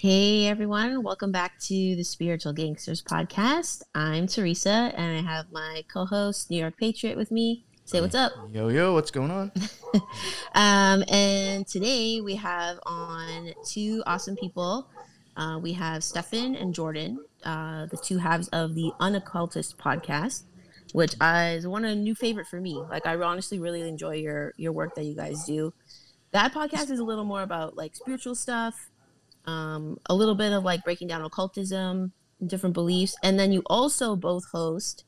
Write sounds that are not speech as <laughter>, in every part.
Hey everyone, welcome back to the Spiritual Gangsters podcast. I'm Teresa and I have my co host, New York Patriot, with me. Say what's up. Yo, yo, what's going on? <laughs> um, and today we have on two awesome people. Uh, we have Steffin and Jordan, uh, the two halves of the Unoccultist podcast, which is one of a new favorite for me. Like I honestly really enjoy your your work that you guys do. That podcast is a little more about like spiritual stuff, um, a little bit of like breaking down occultism, different beliefs, and then you also both host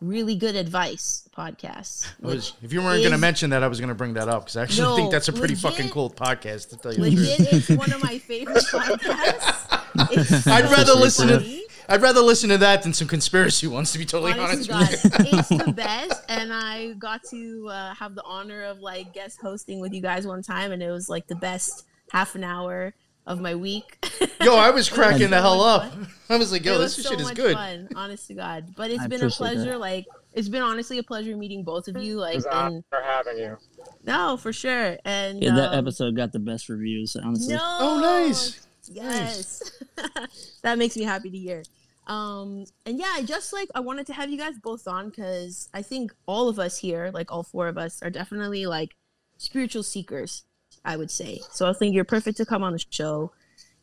really good advice podcasts. Was, if you weren't going to mention that, I was going to bring that up because I actually No, think that's a pretty legit- fucking cool podcast. To tell you the truth. Legit, it's one of my favorite podcasts. It's <laughs> I'd so rather listen to. I'd rather listen to that than some conspiracy ones. To be totally Honest honest, God, with you. it's the <laughs> best, and I got to uh, have the honor of like guest hosting with you guys one time, and it was like the best half an hour of my week. <laughs> yo, I was <laughs> cracking the hell up. fun. I was like, yo, it this was shit is much good. fun, honest to God. But it's I been a pleasure. that. Like it's been honestly a pleasure meeting both of you. Like It's an and honor having you. no, for sure. And Yeah, that um, episode got the best reviews, honestly. No. Oh, nice. Yes. <laughs> that makes me happy to hear. Um, and yeah, I just like I wanted to have you guys both on because I think all of us here, like all four of us, are definitely like spiritual seekers, I would say. So I think you're perfect to come on the show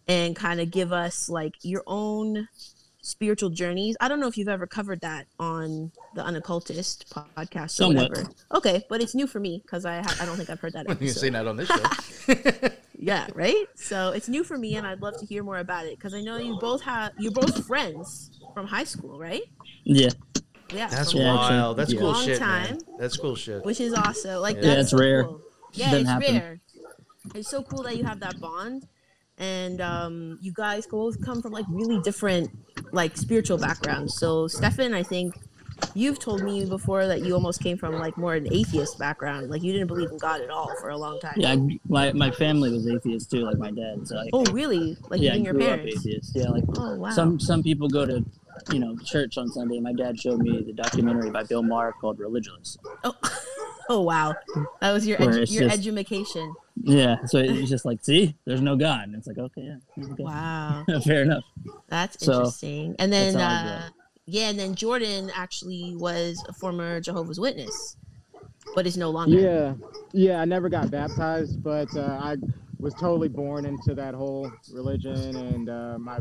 and kind of give us like your own spiritual journeys. I don't know if you've ever covered that on the Unoccultist podcast or whatever. Okay, but it's new for me because I ha- I don't think I've heard that. I'm going to say that on this show. <laughs> Yeah, right. So it's new for me, and I'd love to hear more about it because I know you both have you're both friends from high school, right? Yeah, Yeah, That's from- Yeah, actually, wild. That's yeah. cool Long shit, time. man. That's cool shit. which is also like Yeah, that's it's so rare. Cool. Yeah, Doesn't it's happen. rare. It's so cool that you have that bond, and um, you guys both come from like really different like spiritual backgrounds. So Steffin, I think you've told me before that you almost came from like more an atheist background, like you didn't believe in God at all for a long time. yeah. I, my my family was atheist too, like my dad. So I, Oh, really? Like yeah, even your grew up parents? atheist. Yeah, like Oh, wow. some some people go to, you know, church on Sunday. My dad showed me the documentary by Bill Maher called Religulous. Oh, <laughs> oh wow, that was your edu- your just- education. Yeah, so it was <laughs> just like, see, there's no God. And it's like, okay, yeah, there's. Wow, <laughs> fair enough. that's So, interesting. And then, that's how I grew uh, yeah, and then Jordan actually was a former Jehovah's Witness, but is no longer. Yeah, yeah. I never got baptized, but uh, I was totally born into that whole religion, and uh, my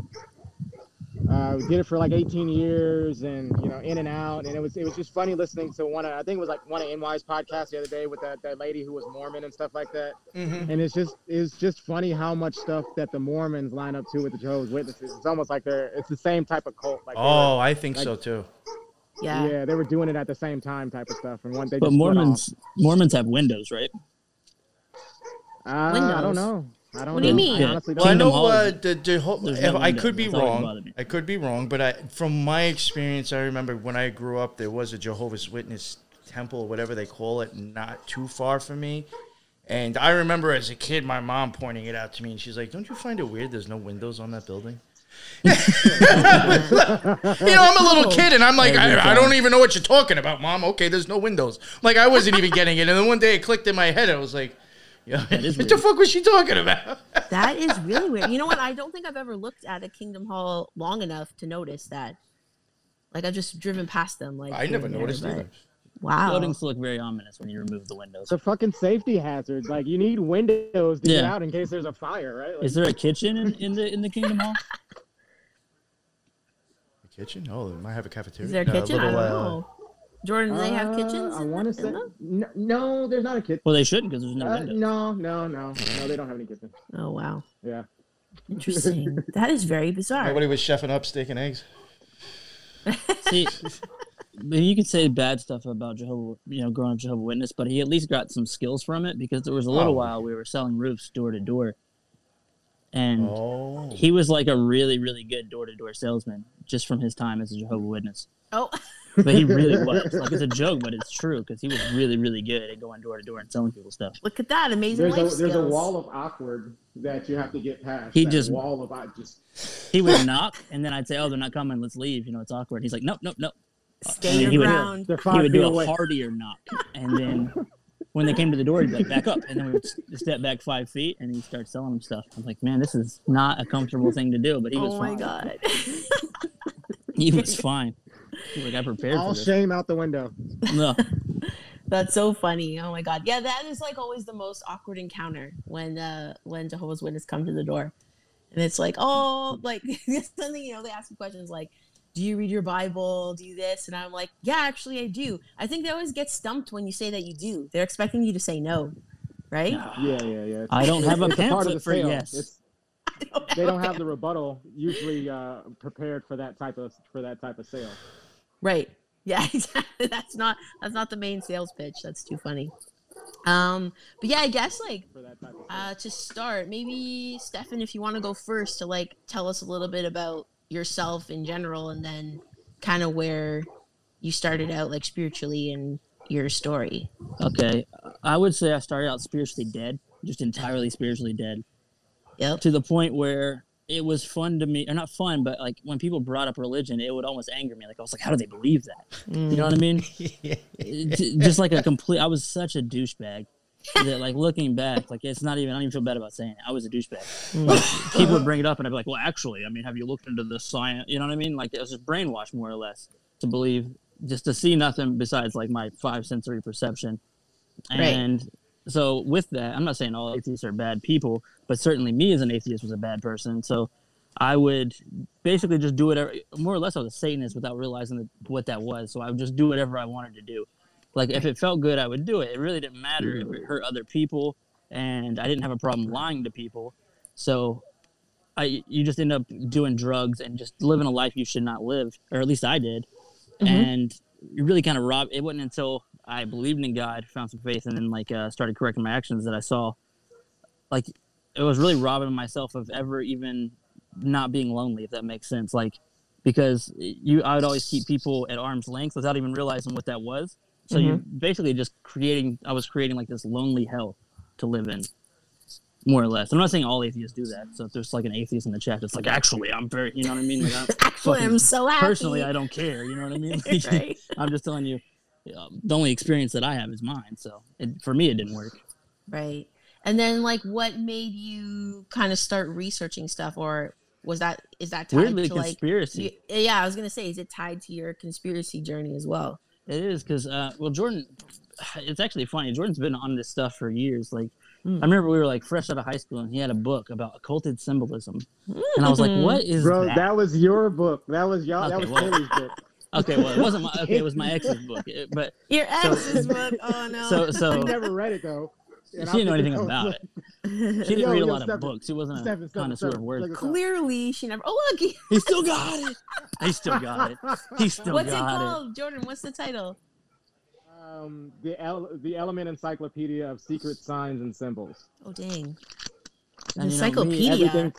uh, we did it for like 18 years, and you know, in and out. And it was it was just funny listening to one. Of, I think it was like one of NY's podcasts the other day with that, that lady who was Mormon and stuff like that. Mhm. And it's just it's just funny how much stuff that the Mormons line up to with the Jehovah's Witnesses. It's almost like they're it's the same type of cult. Like they were- Oh, I think Like- so too. Yeah. yeah, they were doing it at the same time, type of stuff. And one they But just Mormons Mormons have windows, right? off. Uh, I don't know. I don't What do you know. mean? I honestly Well, I know Hall uh, the, the whole, no I window. could be wrong. I could be wrong, but I, from my experience, I remember when I grew up, there was a Jehovah's Witness temple, or whatever they call it, not too far from me. And I remember as a kid, my mom pointing it out to me, and she's like, "Don't you find it weird? There's no windows on that building." <laughs> you know, I'm a little kid, and I'm like, I, I don't even know what you're talking about, mom. Okay, there's no windows. Like I wasn't even getting it, and then one day it clicked in my head. I was like, "Yo, <laughs> what is the weird. fuck was she talking about?" <laughs> That is really weird. You know what? I don't think I've ever looked at a Kingdom Hall long enough to notice that. Like I've just driven past them. Like I never and there, noticed but- either. Wow. Buildings look very ominous when you remove the windows. It's a fucking safety hazard. Like you need windows to get out in case there's a fire, right? Like, Is there a kitchen in, in the in the Kingdom Hall? <laughs> A kitchen? Oh, they might have a cafeteria. Is there a No, kitchen? I little, don't uh, know. Jordan, do they have Uh, kitchens? I want to the- say them? no, no, there's not a kitchen. Well, they shouldn't because there's no Uh, windows. no, no, no, no. They don't have any kitchen. Oh wow, Yeah. interesting. <laughs> that is very bizarre. Nobody was chefing up steak and eggs. <laughs> See, but you could say bad stuff about Jehovah, you know, growing up Jehovah Witness, but he at least got some skills from it because there was a little Oh. while we were selling roofs door to door, and Oh, he was like a really, really good door to door salesman just from his time as a Jehovah Witness. Oh, <laughs> But he really was. <laughs> Like it's a joke, but it's true because he was really, really good at going door to door and selling people stuff. look at that amazing There's life a there's a wall of awkward that you have to get past. He just- wall of I just He would knock, and then I'd say, "Oh, they're not coming. Let's leave." You know, it's awkward. He's like, "Nope, nope, nope." Stay And your he would- He would do a away. hardier knock, and then when they came to the door, he'd be like, back up. And then we would step back five feet and he'd start selling them stuff. I'm like, man, this is not a comfortable thing to do. But he was oh my fine. god. He was <laughs> fine. He was like, I prepared All for this. shame out the window. No. <laughs> That's so funny. Oh my god. Yeah, that is like always the most awkward encounter when uh when Jehovah's Witnesses come to the door. And it's like, oh, like <laughs> something, you know, they ask you questions like, do you read your Bible? Do you this? And I'm like, yeah, actually I do. I think they always get stumped when you say that you do. They're expecting you to say no. Right? Yeah, yeah, yeah. I don't have a It's part of pamphlet the for sale. yes. It's, <laughs> they don't have the rebuttal usually uh, prepared for that type of for that type of sale. Right. <laughs> Yeah, exactly. That's not that's not the main sales pitch. That's too funny. Um, but yeah, I guess like For that type of sale. uh to start, maybe Steffin, if you want to go first to like tell us a little bit about yourself in general and then kind of where you started out like spiritually and your story. Okay. I would say I started out spiritually dead, just entirely spiritually dead. Yep. to the point where it was fun to me or not fun but like when people brought up religion it would almost anger me. Like i was like how do they believe that? You know what i mean? Mm. J- just like a complete i was such a douchebag that like looking back like it's not even i don't even feel bad about saying it. I was a douchebag. Mm. Like, people would bring it up and i'd be like well actually i mean have you looked into the science? You know what i mean? Like it was just brainwashed more or less to believe just to see nothing besides like my five sensory perception. Right. So with that i'm not saying all atheists are bad people but certainly me as an atheist was a bad person. So i would basically just do whatever more or less i was a satanist without realizing that, what that was. So i would just do whatever i wanted to do. Like if it felt good i would do it. It really didn't matter if it hurt other people and i didn't have a problem lying to people. So i you just end up doing drugs and just living a life you should not live or at least i did. Mhm. and you really kind of rob it wasn't until i believed in god found some faith and then like uh, started correcting my actions that i saw. Like it was really robbing myself of ever even not being lonely if that makes sense. Like because you i would always keep people at arm's length without even realizing what that was. So you're basically just creating i was creating like this lonely hell to live in more or less. I'm not saying all atheists do that so if there's like an atheist in the chat it's like actually i'm very you know what i mean? Like, I'm, <laughs> Actually, I'm so happy. personally i don't care you know what i mean? Like, <laughs> right. <laughs> i'm just telling you um, the only experience that i have is mine so it, for me it didn't work Right. And then like what made you kind of start researching stuff or was that is that tied weirdly to like conspiracy you- yeah, I was gonna say, is it tied to your conspiracy journey as well? It is because, uh, well, Jordan, it's actually funny. Jordan's been on this stuff for years. Like, Mm. I remember we were like fresh out of high school, and he had a book about occulted symbolism, and I was like, "What is Bro, that?" that was your book. That was y'all. that was well- Haley's book. Okay, well, it wasn't my. <laughs> Okay, it was my ex's book, It- but Your So- ex's book. Oh no. <laughs> so I so never read it though. she And I didn't know anything about it. <laughs> She didn't Yo, read a lot of Steffin, books. She wasn't a Steffin, Steffin, connoisseur of Steffin, words. look at Clearly she never oh look he- He still got it. He still got it. He still what's it got it. called? Jordan, what's the title? Um, the El- the Element Encyclopedia of Secret Signs and Symbols. Oh dang. And, you know, me, Encyclopedia. Everything.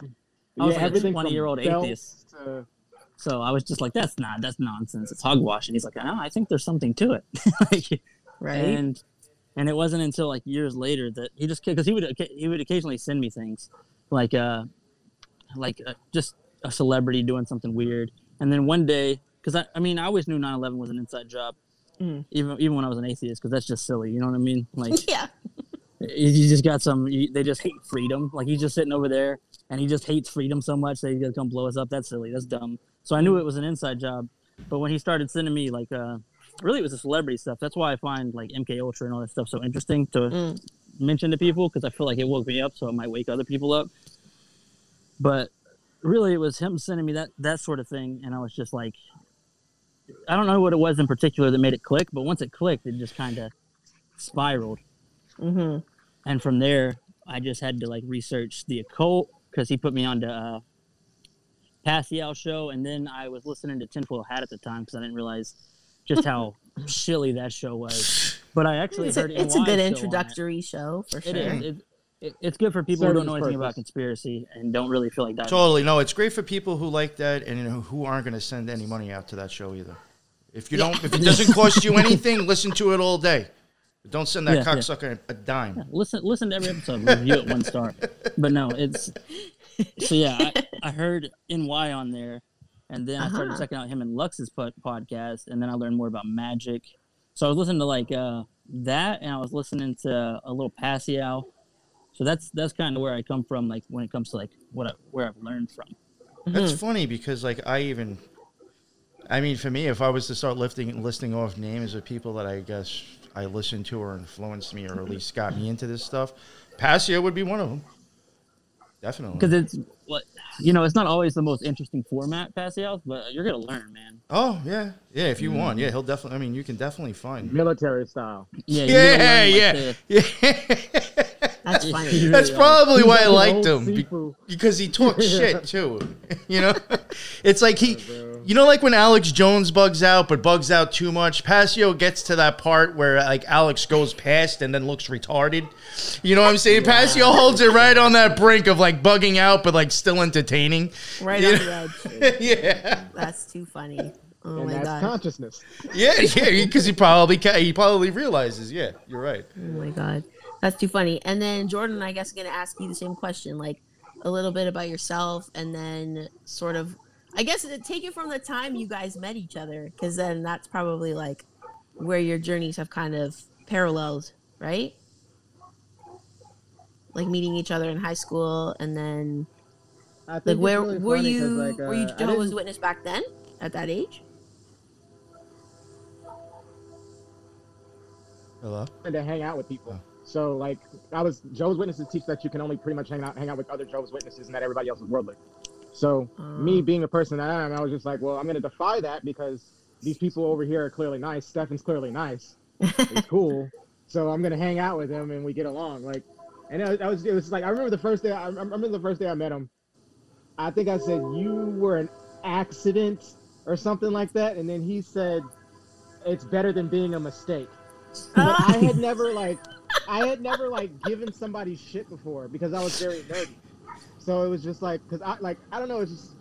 I was yeah, like a 20-year-old atheist. to- So I was just like, "That's not. That's nonsense. It's hogwash." And he's like, "I know. I think there's something to it." <laughs> like, right? and and it wasn't until like years later that he just because he would he would occasionally send me things like uh like uh, just a celebrity doing something weird and then one day because I, I mean i always knew 9-11 was an inside job Mm. even even when i was an atheist because that's just silly you know what i mean like <laughs> yeah. You just got some they just hate freedom. Like he's just sitting over there and he just hates freedom so much that he's gonna come blow us up. That's silly. That's dumb. So i knew it was an inside job. But when he started sending me like uh really it was the celebrity stuff. That's why i find like mk ultra and all that stuff so interesting to Mm. mention to people because i feel like it woke me up so it might wake other people up. But really it was him sending me that that sort of thing and i was just like i don't know what it was in particular that made it click but once it clicked it just kind of spiraled Mm-hmm. and from there i just had to like research the occult because he put me on to uh Passio show and then i was listening to tinfoil hat at the time because i didn't realize just how <laughs> shilly that show was but i actually It's a, heard it's a good show on it. introductory show for sure. It is. It, it, it's good for people Serves who don't know its anything about conspiracy and don't really feel like that. Totally. No, it's great for people who like that and you know, who aren't going to send any money out to that show either. If you don't, if it doesn't cost you anything, listen to it all day. But don't send that Yeah, yeah. cocksucker a dime. Listen, listen to every episode. Review it one star. But no, it's so yeah. I, I heard NY on there, and then I started Uh-huh. checking out him and Lux's pod- podcast, and then I learned more about magic. So I was listening to like uh, that, and I was listening to a little Passio. So that's that's kind of where I come from, like when it comes to like what I, where I've learned from. That's Mm-hmm. funny because like I even, I mean, for me, if I was to start lifting listing off names of people that I guess I listened to or influenced me or at least got me into this stuff, Passio would be one of them. Definitely. because it's what you know it's not always the most interesting format Passio's, but you're gonna learn man Oh yeah, yeah. If you Mm. want, yeah, he'll definitely. I mean, you can definitely find. military style. yeah you're Yeah, like, yeah, the- yeah. <laughs> That's funny. <laughs> You That's really are. probably why I He's like liked him be- because he talks shit too. <laughs> You know, it's like he, bro. You know, like when Alex Jones bugs out, but bugs out too much. Passio gets to that part where like Alex goes past and then looks retarded. You know what I'm saying? Passio holds it right on that brink of like bugging out, but like still entertaining. Right Yeah. on the edge. <laughs> yeah, That's too funny. Oh and my that's god. consciousness. yeah, yeah. Because he probably ca- he probably realizes. Yeah, you're right. Oh my god, that's too funny. And then Jordan, I guess, gonna ask you the same question, like a little bit about yourself, and then sort of, I guess, uh, take it from the time you guys met each other, because then that's probably like where your journeys have kind of paralleled, right? Like meeting each other in high school, and then I think like where really were you? like, were you uh, I Jehovah's Witness back then, at that age? Hello. And to hang out with people. Oh. So like I was Jehovah's Witnesses teach that you can only pretty much hang out hang out with other Jehovah's Witnesses and that everybody else is worldly. So me Uh, being a person that I am, I was just like, well, I'm gonna defy that because these people over here are clearly nice. Steffin's clearly nice. He's <laughs> cool. So I'm gonna hang out with him and we get along. Like, and it I was it was like I remember the first day I, I remember the first day I met him. I think I said you were an accident or something like that, and then he said it's better than being a mistake. I had never like I had never like given somebody shit before because I was very nerdy. So it was just like because I like I don't know it's just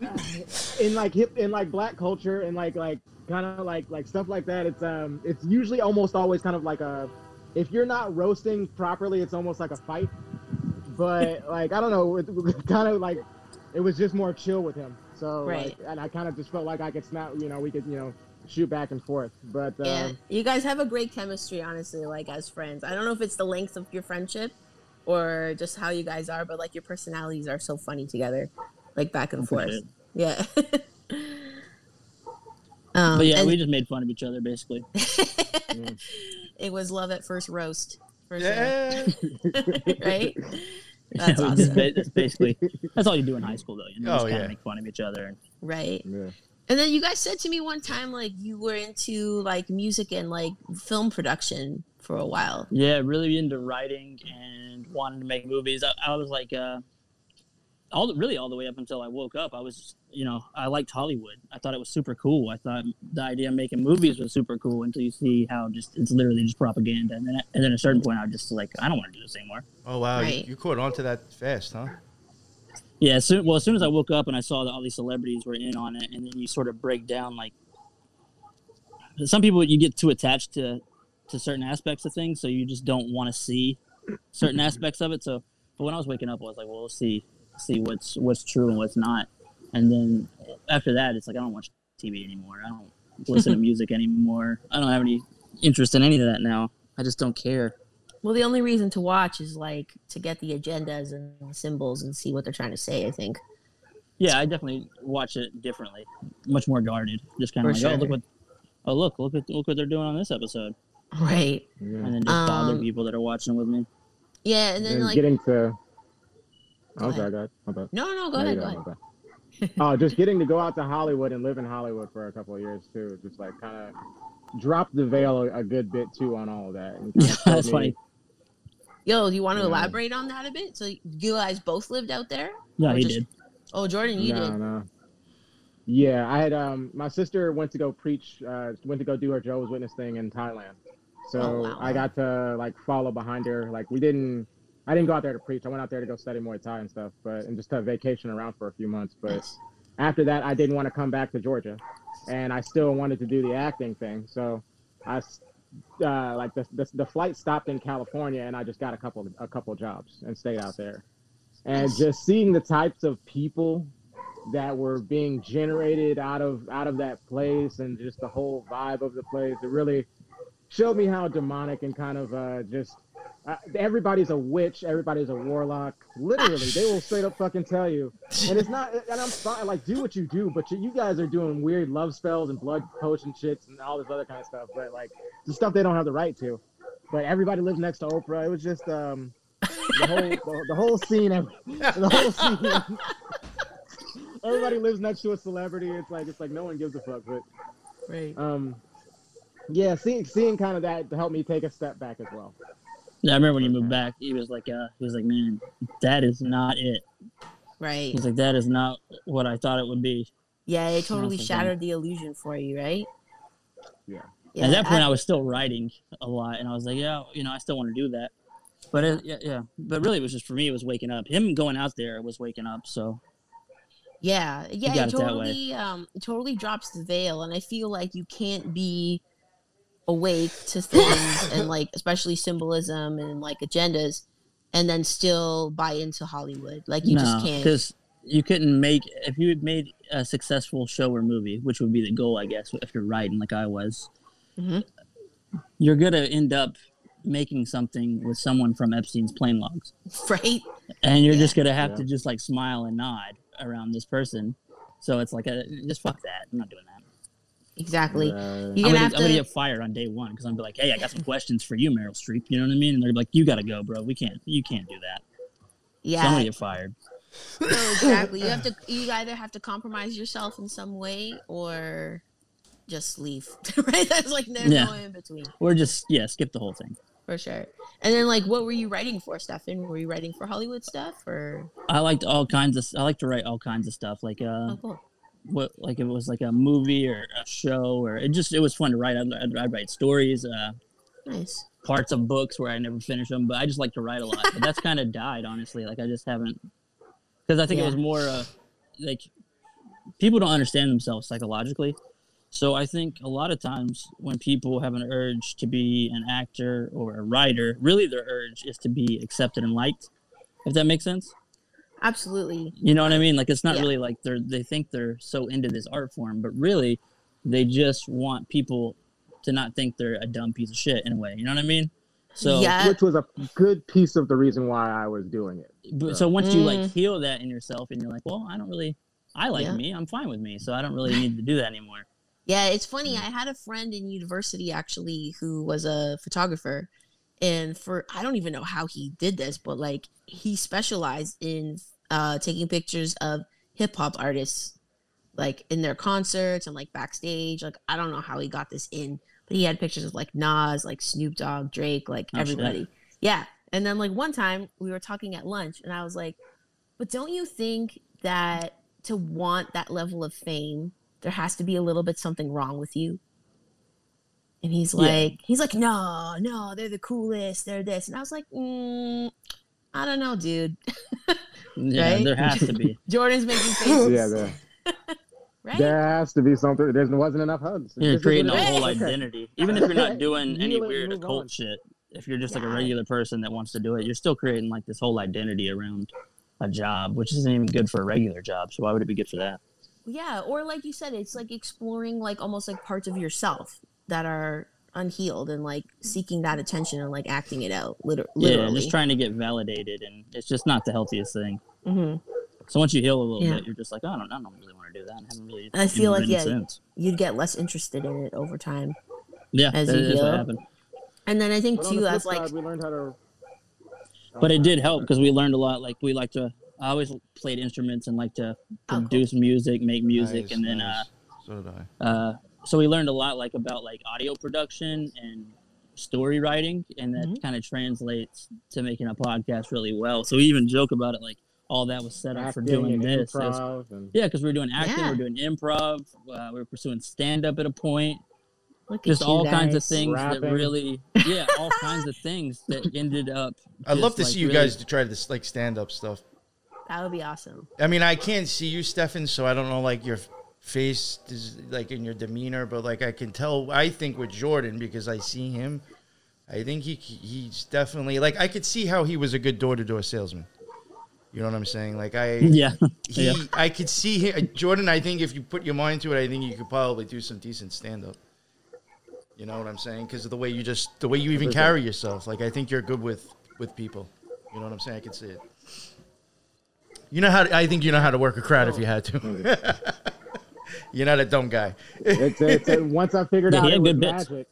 <sighs> in like hip in like black culture and like like kind of like like stuff like that. It's um it's usually almost always kind of like a if you're not roasting properly, it's almost like a fight. But <laughs> like I don't know, it, kind of like it was just more chill with him. So Right. like, and I kind of just felt like I could snap, you know, we could you know shoot back and forth. But Yeah, um, you guys have a great chemistry, honestly, like as friends. I don't know if it's the length of your friendship or just how you guys are, but like your personalities are so funny together, like back and forth. Appreciate Yeah. <laughs> um, but yeah and we just made fun of each other basically <laughs> it was love at first roast, for Yeah. sure. <laughs> right? That's Yeah, we just awesome. that's basically that's all you do in high school though you know Oh, just kind yeah. of make fun of each other Right. yeah. And then you guys said to me one time, like you were into like music and like film production for a while. Yeah, really into writing and wanting to make movies. I, I was like, uh, all the, really all the way up until I woke up. I was, you know, I liked Hollywood. I thought it was super cool. I thought the idea of making movies was super cool until you see how just it's literally just propaganda. And then, and then at a certain point, I was just like, I don't want to do this anymore. Oh wow, Right. you, you caught on to that fast, huh? Yeah, soon, well, as soon as I woke up and I saw that all these celebrities were in on it, and then you sort of break down like some people you get too attached to to certain aspects of things, so you just don't want to see certain mm-hmm. aspects of it. So, but when I was waking up, I was like, well, let's see see what's what's true and what's not, and then after that, it's like I don't watch TV anymore. I don't <laughs> listen to music anymore. I don't have any interest in any of that now. I just don't care. Well, the only reason to watch is like to get the agendas and symbols and see what they're trying to say. I think. Yeah, I definitely watch it differently, much more guarded. Just kind of like, oh look what, oh look, look at look what they're doing on this episode, Right. yeah. and then just bother Um, people that are watching with me. Yeah, and then and like getting to Go oh ahead. sorry, go ahead. My bad. no, no, go No, ahead, go go, ahead. bad. oh, <laughs> just getting to go out to Hollywood and live in Hollywood for a couple of years too. Just like kind of drop the veil a, a good bit too on all of that. And <laughs> That's me- funny. Yo, do you want to Yeah. elaborate on that a bit? So you guys both lived out there? No, Or he just- did. Oh, Jordan, you no, did. no. Yeah, I had um my sister went to go preach, uh, went to go do her Jehovah's Witness thing in Thailand. So Oh, wow. I got to like follow behind her. Like we didn't, I didn't go out there to preach. I went out there to go study Muay Thai and stuff, but and just to vacation around for a few months. But Nice. after that, I didn't want to come back to Georgia, and I still wanted to do the acting thing. So I, s- uh, like the, the the flight stopped in California, and I just got a couple a couple jobs and stayed out there, and just seeing the types of people that were being generated out of out of that place, and just the whole vibe of the place, it really showed me how demonic and kind of uh, just uh, everybody's a witch, everybody's a warlock. Literally, they will straight up fucking tell you. And it's not, and I'm fine, like, do what you do, but you, you guys are doing weird love spells and blood potion shits and all this other kind of stuff. But like, the stuff they don't have the right to. But everybody lives next to Oprah. It was just um, the whole the, the whole scene, the whole scene. <laughs> everybody lives next to a celebrity. It's like it's like no one gives a fuck. But Right. um, yeah, seeing seeing kind of that helped me take a step back as well. Yeah, I remember when you moved back, he was like, uh, he was like, man, that is not it. Right. He's like, that is not what I thought it would be. Yeah, it totally shattered the illusion for you, right? Yeah. At that point, I, was still writing a lot, and I was like, yeah, you know, I still want to do that. But it, yeah, yeah, but really, it was just for me. It was waking up. Him going out there was waking up. So Yeah, yeah, got it it totally, um, totally drops the veil, and I feel like you can't be awake to things and <laughs> like especially symbolism and like agendas, and then still buy into Hollywood. Like you just can't. because you couldn't make if you had made a successful show or movie, which would be the goal, I guess, if you're writing like I was. Mhm. You're gonna end up making something with someone from Epstein's plane logs, Right? and you're Yeah. just gonna have Yeah. to just like smile and nod around this person. So it's like a, just fuck that. I'm not doing that. Exactly. Uh, You're I'm gonna gonna, I'm gonna get fired on day one because I'm gonna be like, hey, I got some questions for you, Meryl Streep. You know what I mean? And they're like, you gotta go, bro. We can't. You can't do that. So I'm gonna get fired. no, exactly. You have to. <laughs> You either have to compromise yourself in some way or just leave. <laughs> right? That's like there's Yeah. no in between. Or just yeah, skip the whole thing. for sure. And then, like, what were you writing for, Steffin? Were you writing for Hollywood stuff or? I liked all kinds of. I like to write all kinds of stuff. Like uh, Oh, cool. What like if it was like a movie or a show or it just it was fun to write. I'd, I'd, I'd write stories, uh, Nice. parts of books where I never finish them, but I just like to write a lot. But that's kind of died, honestly. Like I just haven't because I think it was more uh, like people don't understand themselves psychologically. So I think a lot of times when people have an urge to be an actor or a writer, really their urge is to be accepted and liked. If that makes sense. Absolutely. You know what I mean? Like it's not Yeah. really like they're they think they're so into this art form, but really they just want people to not think they're a dumb piece of shit in a way. You know what I mean? So yeah. which was a good piece of the reason why I was doing it. but, so once you like Mm. heal that in yourself and you're like, well, I don't really I like Yeah. me. I'm fine with me. So I don't really need to do that anymore. Yeah, it's funny. I had a friend in university actually who was a photographer, and for I don't even know how he did this, but like he specialized in uh, taking pictures of hip hop artists, like in their concerts and like backstage. Like I don't know how he got this in, but he had pictures of like Nas, like Snoop Dogg, Drake, like Oh, shit. everybody. Yeah, and then like one time we were talking at lunch, and I was like, "But don't you think that to want that level of fame?" there has to be a little bit something wrong with you. And he's Yeah. like, he's like, no, no, they're the coolest, they're this. And I was like, mm, I don't know, dude. Yeah, Right? there has to be. <laughs> Jordan's making <laughs> faces. Yeah, there, <laughs> right? there has to be something. There wasn't enough hugs. You're This creating a what it is. whole Okay. identity. Even if you're not doing any Heal it and weird move occult on. shit, if you're just like a regular person that wants to do it, you're still creating like this whole identity around a job, which isn't even good for a regular job. So why would it be good for that? Yeah, or like you said, it's like exploring like almost like parts of yourself that are unhealed and like seeking that attention and like acting it out, liter- Yeah, literally. just trying to get validated, and it's just not the healthiest thing. Mhm. So once you heal a little Yeah. bit, you're just like, oh, I don't, I don't really want to do that. I haven't really. And I feel like, yeah, since. You'd get less interested in it over time. yeah, as that you is what heal. happened. And then I think But too, the as like side, we learned how to. But it did help because we learned a lot. Like we like to, I always played instruments and like to Oh, cool. produce music, make music, Nice, and then nice. So did I. uh, uh, so we learned a lot like about like audio production and story writing, and that Mhm. kind of translates to making a podcast really well. So we even joke about it, like all that was set up for doing and this. It was- and yeah, because we were doing acting, Yeah. we were doing improv, uh, we were pursuing stand up at a point, look just you all kinds of guys. things that really, <laughs> yeah, all kinds of things that ended up. I'd love to like, see you really- guys to try this like stand up stuff. That would be awesome. I mean, I can't see you, Steffin, so I don't know like your face is like in your demeanor, but like I can tell. I think with Jordan because I see him. I think he he's definitely like I could see how he was a good door to door salesman. You know what I'm saying? Like I <laughs> Yeah, he Yeah. I could see him, Jordan. I think if you put your mind to it, I think you could probably do some decent stand up. You know what I'm saying? Because of the way you just the way you even carry yourself. Like I think you're good with with people. You know what I'm saying? I can see it. You know how to, I think you know how to work a crowd if you had to. Oh, <laughs> you're not a dumb guy. It's, it's, uh, once I figured Yeah, out he it was good bits. magic.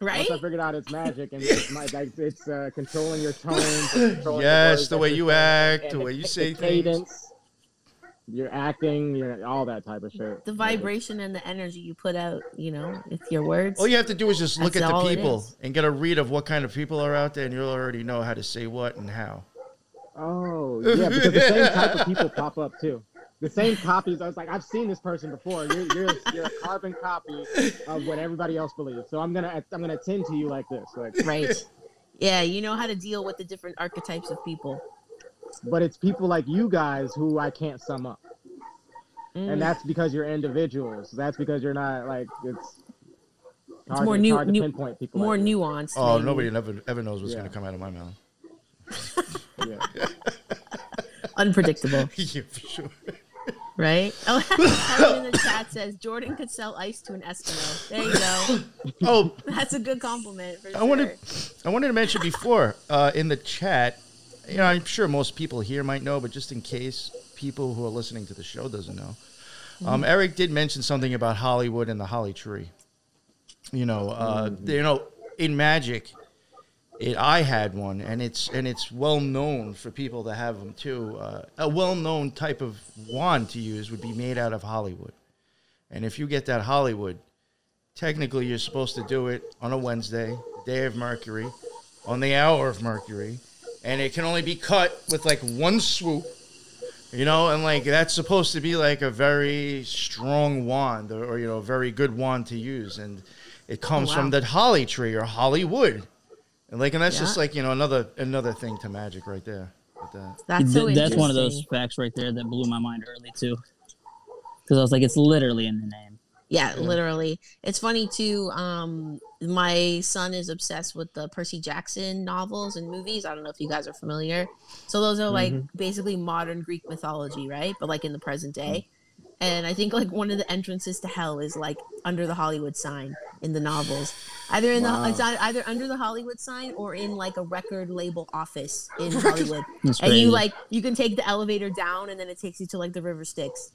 Right? Once I figured out it's magic and it's, my, like, it's uh, controlling your tone. controlling Yes, the way you're you saying, act, the way you say the things. cadence, Your acting, your all that type of shit. the vibration and the energy you put out, you know, it's your words. All you have to do is just look That's at the people and get a read of what kind of people are out there, and you'll already know how to say what and how. Oh, yeah, because the same type of people pop up too. The same copies. I was like, I've seen this person before. You're you're, you're a carbon copy of what everybody else believes. So I'm gonna I'm gonna tend to you like this. Like, right. Yeah, you know how to deal with the different archetypes of people. but it's people like you guys who I can't sum up, Mm. and that's because you're individuals. That's because you're not like it's. hard more to, nu- hard to nu- pinpoint people. more like nuanced. Oh, maybe. nobody ever ever knows what's Yeah. gonna come out of my mouth. Yeah. <laughs> unpredictable, <laughs> yeah, for sure. Right? <laughs> Oh, Helen in the <laughs> chat says Jordan could sell ice to an Eskimo. There you go. <laughs> Oh, That's a good compliment. For I sure. wanted I wanted to mention before uh, in the chat. You know, I'm sure most people here might know, but just in case people who are listening to the show doesn't know, um, Eric did mention something about Hollywood and the Holly Tree. You know, uh, you know, in magic, it, I had one, and it's and it's well known for people to have them too. Uh, a well known type of wand to use would be made out of Hollywood, and if you get that Hollywood, technically you're supposed to do it on a Wednesday, day of Mercury, on the hour of Mercury, and it can only be cut with like one swoop. You know, and like that's supposed to be like a very strong wand or, or you know, a very good wand to use. And it comes wow. from the holly tree or Hollywood. And like and that's just like, you know, another another thing to magic right there. With that. That's so that's one of those facts right there that blew my mind early too. Because I was like, it's literally in the name. Yeah, literally. It's funny too. Um, my son is obsessed with the Percy Jackson novels and movies. I don't know if you guys are familiar. So those are like basically modern Greek mythology, right? But like in the present day. And I think like one of the entrances to hell is like under the Hollywood sign in the novels. Either in Wow. the it's either under the Hollywood sign or in like a record label office in <laughs> Hollywood. That's and crazy. you like you can take the elevator down and then it takes you to like the river Styx.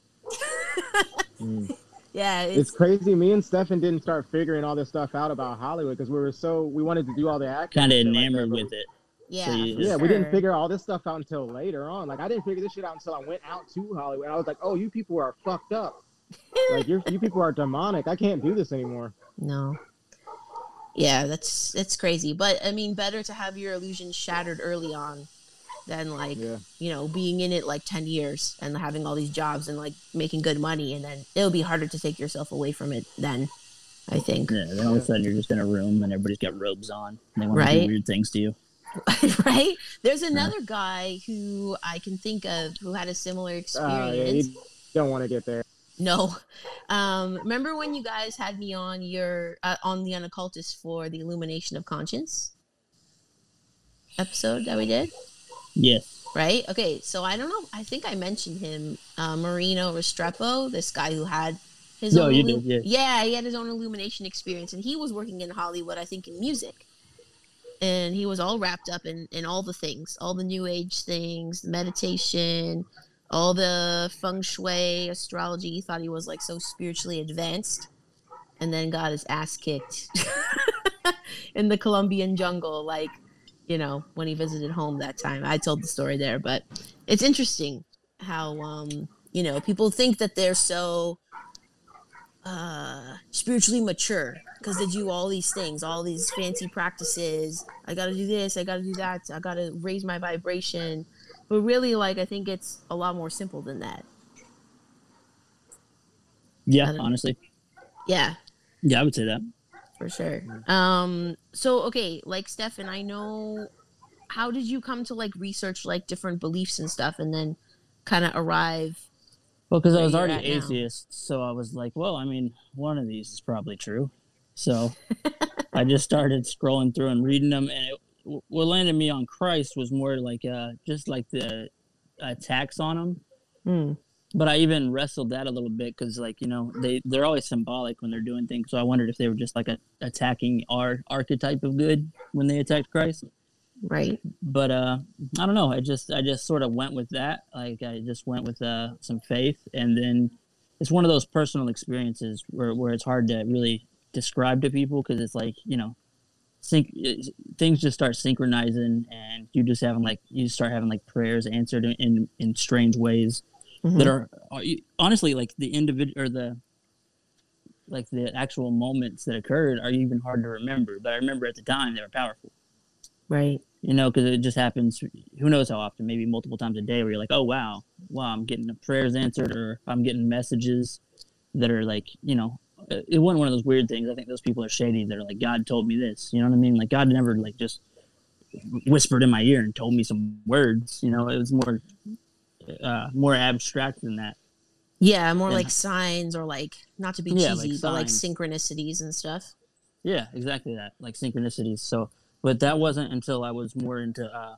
Mm. <laughs> Yeah, It's it's, crazy. Me and Steffin didn't start figuring all this stuff out about Hollywood because we were so we wanted to do all the acting. kind of and shit like that, enamored but with it. Yeah. So you- for Yeah, we didn't figure all this stuff out until later on. Like I didn't figure this shit out until I went out to Hollywood. I was like, "Oh, you people are fucked up. like you you people are demonic. I can't do this anymore." <laughs> No. Yeah, that's that's crazy. But I mean, better to have your illusions shattered early on than like Yeah. you know being in it like ten years and having all these jobs and like making good money, and then it'll be harder to take yourself away from it. Then, I think. Yeah, then all of a sudden you're just in a room and everybody's got robes on. And they want to do weird things to you. <laughs> right? There's another guy who I can think of who had a similar Uh, yeah, experience. you don't want to get there. No. Um, remember when you guys had me on your uh, on the unoccultist for the illumination of conscience episode that we did? Yes. Right? Okay, so I don't know. I think I mentioned him, uh, Marino Restrepo, this guy who had his No, own you illu- did, yeah. he had his own illumination experience and he was working in Hollywood, I think in music. And he was all wrapped up in, in all the things, all the new age things, meditation, all the feng shui, astrology. He thought he was like so spiritually advanced and then got his ass kicked <laughs> in the Colombian jungle, like, you know, when he visited home that time. I told the story there, but it's interesting how, um, you know, people think that they're so uh spiritually mature because they do all these things all these fancy practices i gotta do this i gotta do that i gotta raise my vibration but really like i think it's a lot more simple than that Yeah, honestly. yeah Yeah, I would say that. for sure um so okay like steffin i know how did you come to like research like different beliefs and stuff and then kind of arrive Well, because I was already at now. atheist, so I was like, well, I mean, one of these is probably true. So I just started scrolling through and reading them, and it, what landed me on Christ was more like uh, just like the attacks on him. Hmm. but I even wrestled that a little bit because, like, you know, they they're always symbolic when they're doing things. So I wondered if they were just like a, attacking our archetype of good when they attacked Christ. Right. But uh, I don't know. I just I just sort of went with that. Like I just went with uh, some faith, and then it's one of those personal experiences where where it's hard to really describe to people because it's like you know, sync things just start synchronizing, and you just having like you start having like prayers answered in in, in strange ways Mhm. that are, are honestly like the individual or the like the actual moments that occurred are even hard to remember. But I remember at the time they were powerful. Right. You know, because it just happens. Who knows how often? Maybe multiple times a day, where you're like, "Oh wow, wow, I'm getting the prayers answered, or I'm getting messages that are like, you know, uh, it wasn't one of those weird things. I think those people are shady. They're like, God told me this. You know what I mean? Like God never like just whispered in my ear and told me some words. You know, it was more, uh, more abstract than that. Yeah, more Yeah. like signs or like not to be Yeah, like cheesy, but like synchronicities and stuff. Yeah, exactly that. Like synchronicities. So, but that wasn't until I was more into uh,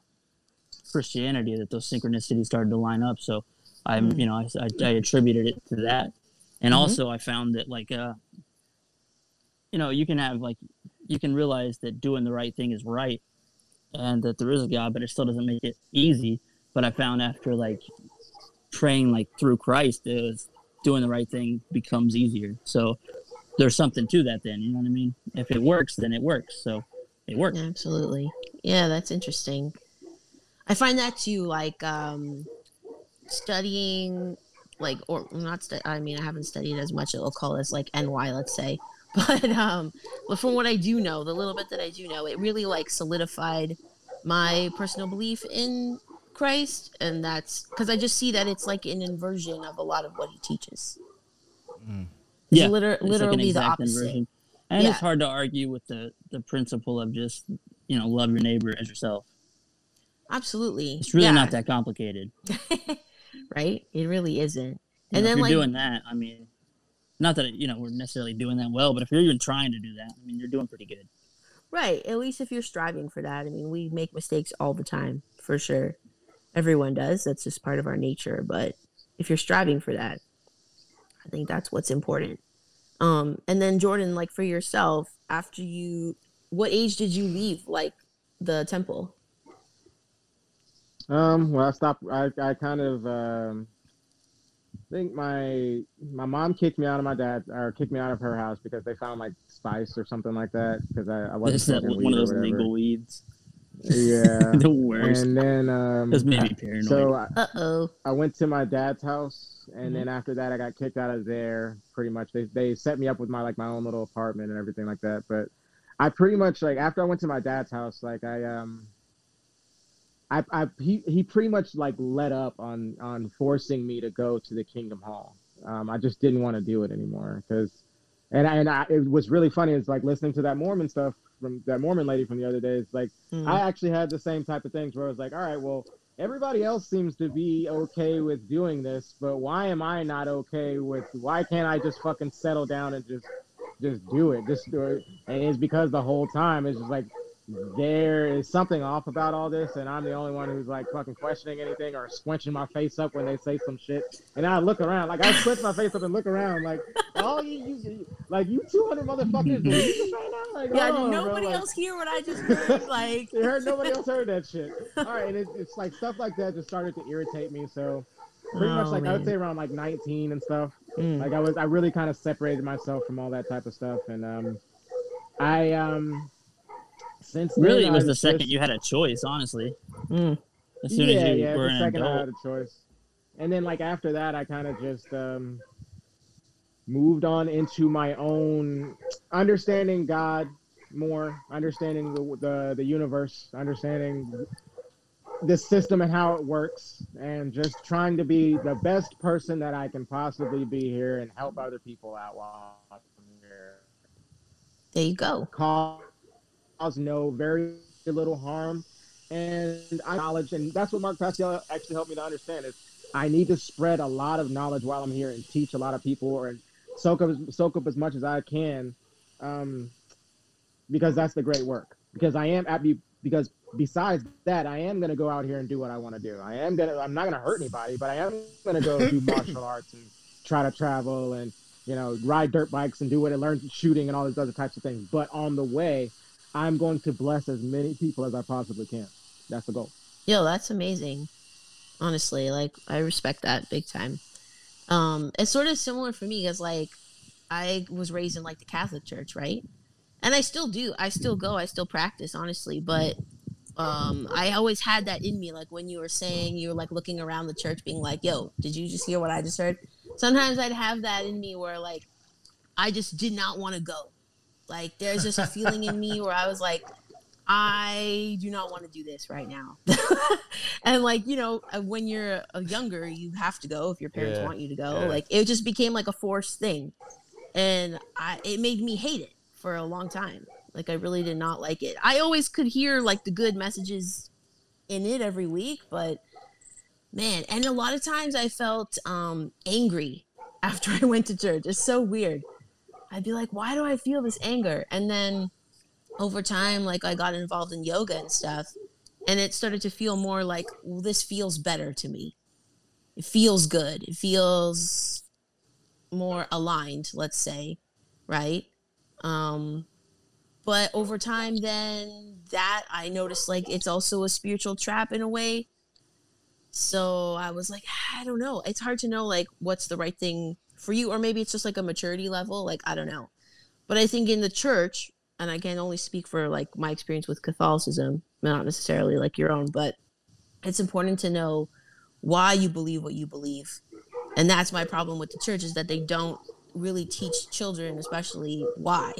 Christianity that those synchronicities started to line up. So, I'm, Mm. you know, I, I, I attributed it to that, and Mhm. also I found that like, uh, you know, you can have like, you can realize that doing the right thing is right, and that there is a God, but it still doesn't make it easy. But I found after like praying like through Christ, it was doing the right thing becomes easier. So there's something to that then, you know what I mean? If it works, then it works. So it works. Absolutely. Yeah, that's interesting. I find that too, like um studying like or not stu- I mean I haven't studied as much I'll call this like NY let's say <laughs> but um but from what I do know the little bit that I do know it really like solidified my personal belief in Christ and that's because I just see that it's like an inversion of a lot of what he teaches It's Yeah, liter- It's like an literally the opposite inversion. And Yeah. it's hard to argue with the, the principle of just, you know, love your neighbor as yourself. absolutely It's really Yeah. not that complicated. <laughs> right it really isn't You and know, then if you're like doing that, I mean, not that, you know, we're necessarily doing that well, but if you're even trying to do that, I mean, you're doing pretty good. Right. At least if you're striving for that. I mean, we make mistakes all the time, for sure. Everyone does. That's just part of our nature. But if you're striving for that, I think that's what's important. Um, and then Jordan, like for yourself, after you, what age did you leave like the temple? Um, well, I stopped. I, I kind of um, think my my mom kicked me out of my dad or kicked me out of her house because they found like spice or something like that because I, I <laughs> wasn't that, one of those legal weeds. Yeah, <laughs> the worst. and then um, That's maybe paranoid. so I, Uh oh. I went to my dad's house, and Mhm. then after that, I got kicked out of there. Pretty much, they they set me up with my like my own little apartment and everything like that. But I pretty much like after I went to my dad's house, like I um, I I he he pretty much like let up on on forcing me to go to the Kingdom Hall. Um, I just didn't want to do it anymore because, and I, and I, it was really funny. It's like listening to that Mormon stuff from that Mormon lady from the other day. It's like. Mm. I actually had the same type of things where I was like, all right, well, everybody else seems to be okay with doing this, but why am I not okay with? Why can't I just fucking settle down and just just do it? Just do it. And it's because the whole time it's just like there is something off about all this, and I'm the only one who's like fucking questioning anything or squinching my face up when they say some shit. And I look around, like I squinch my face up and look around, like, oh, you, you, you like you 200 motherfuckers right now? Like, yeah, hold on, bro, nobody like- else hear what I just heard. <laughs> Like, they heard nobody else heard that shit. <laughs> All right, and it, it's like stuff like that just started to irritate me. So pretty much Oh, like I would say around like 19 and stuff. Mm. Like I was, I really kind of separated myself from all that type of stuff, and um, I um, since then, really, it was I've the second just- you had a choice, honestly. Mm. As soon yeah, as you yeah, were the an second I had a choice, and then like after that, I kind of just um, moved on into my own understanding God more, understanding the the, the universe, understanding this system and how it works, and just trying to be the best person that I can possibly be here and help other people out while I'm here There you go. Cause no very little harm and I knowledge and that's what Mark Passio actually helped me to understand is I need to spread a lot of knowledge while I'm here and teach a lot of people or soak up soak up as much as I can um, because that's the great work because I am at be because besides that, I am gonna go out here and do what I want to do. I am gonna. I'm not gonna hurt anybody, but I am gonna go do <laughs> martial arts and try to travel and you know ride dirt bikes and do what I learned shooting and all these other types of things. But on the way, I'm going to bless as many people as I possibly can. That's the goal. Yo, that's amazing. Honestly, like I respect that big time. Um, it's sort of similar for me because like I was raised in like the Catholic Church, right? And I still do. I still go. I still practice, honestly. But um, I always had that in me. Like when you were saying, you were like looking around the church, being like, "Yo, did you just hear what I just heard?" Sometimes I'd have that in me where like I just did not want to go. Like there's just a feeling in me where I was like, I do not want to do this right now. <laughs> and like, you know, uh, when you're a younger, you have to go if your parents Yeah, want you to go. yeah. Like it just became like a forced thing. And I it made me hate it for a long time. Like I really did not like it. I always could hear like the good messages in it every week, but man, and a lot of times I felt um angry <laughs> after I went to church. It's so weird. I'd be like, why do I feel this anger? And then over time, like I got involved in yoga and stuff, and it started to feel more like, well, this feels better to me. It feels good. It feels more aligned, let's say, right? Um, but over time, then that I noticed like it's also a spiritual trap in a way. So I was like, I don't know. It's hard to know like what's the right thing for you, or maybe it's just like a maturity level. Like I don't know. But I think in the church, and I can only speak for like my experience with Catholicism, not necessarily like your own, but it's important to know why you believe what you believe. And that's my problem with the church is that they don't really teach children, especially why.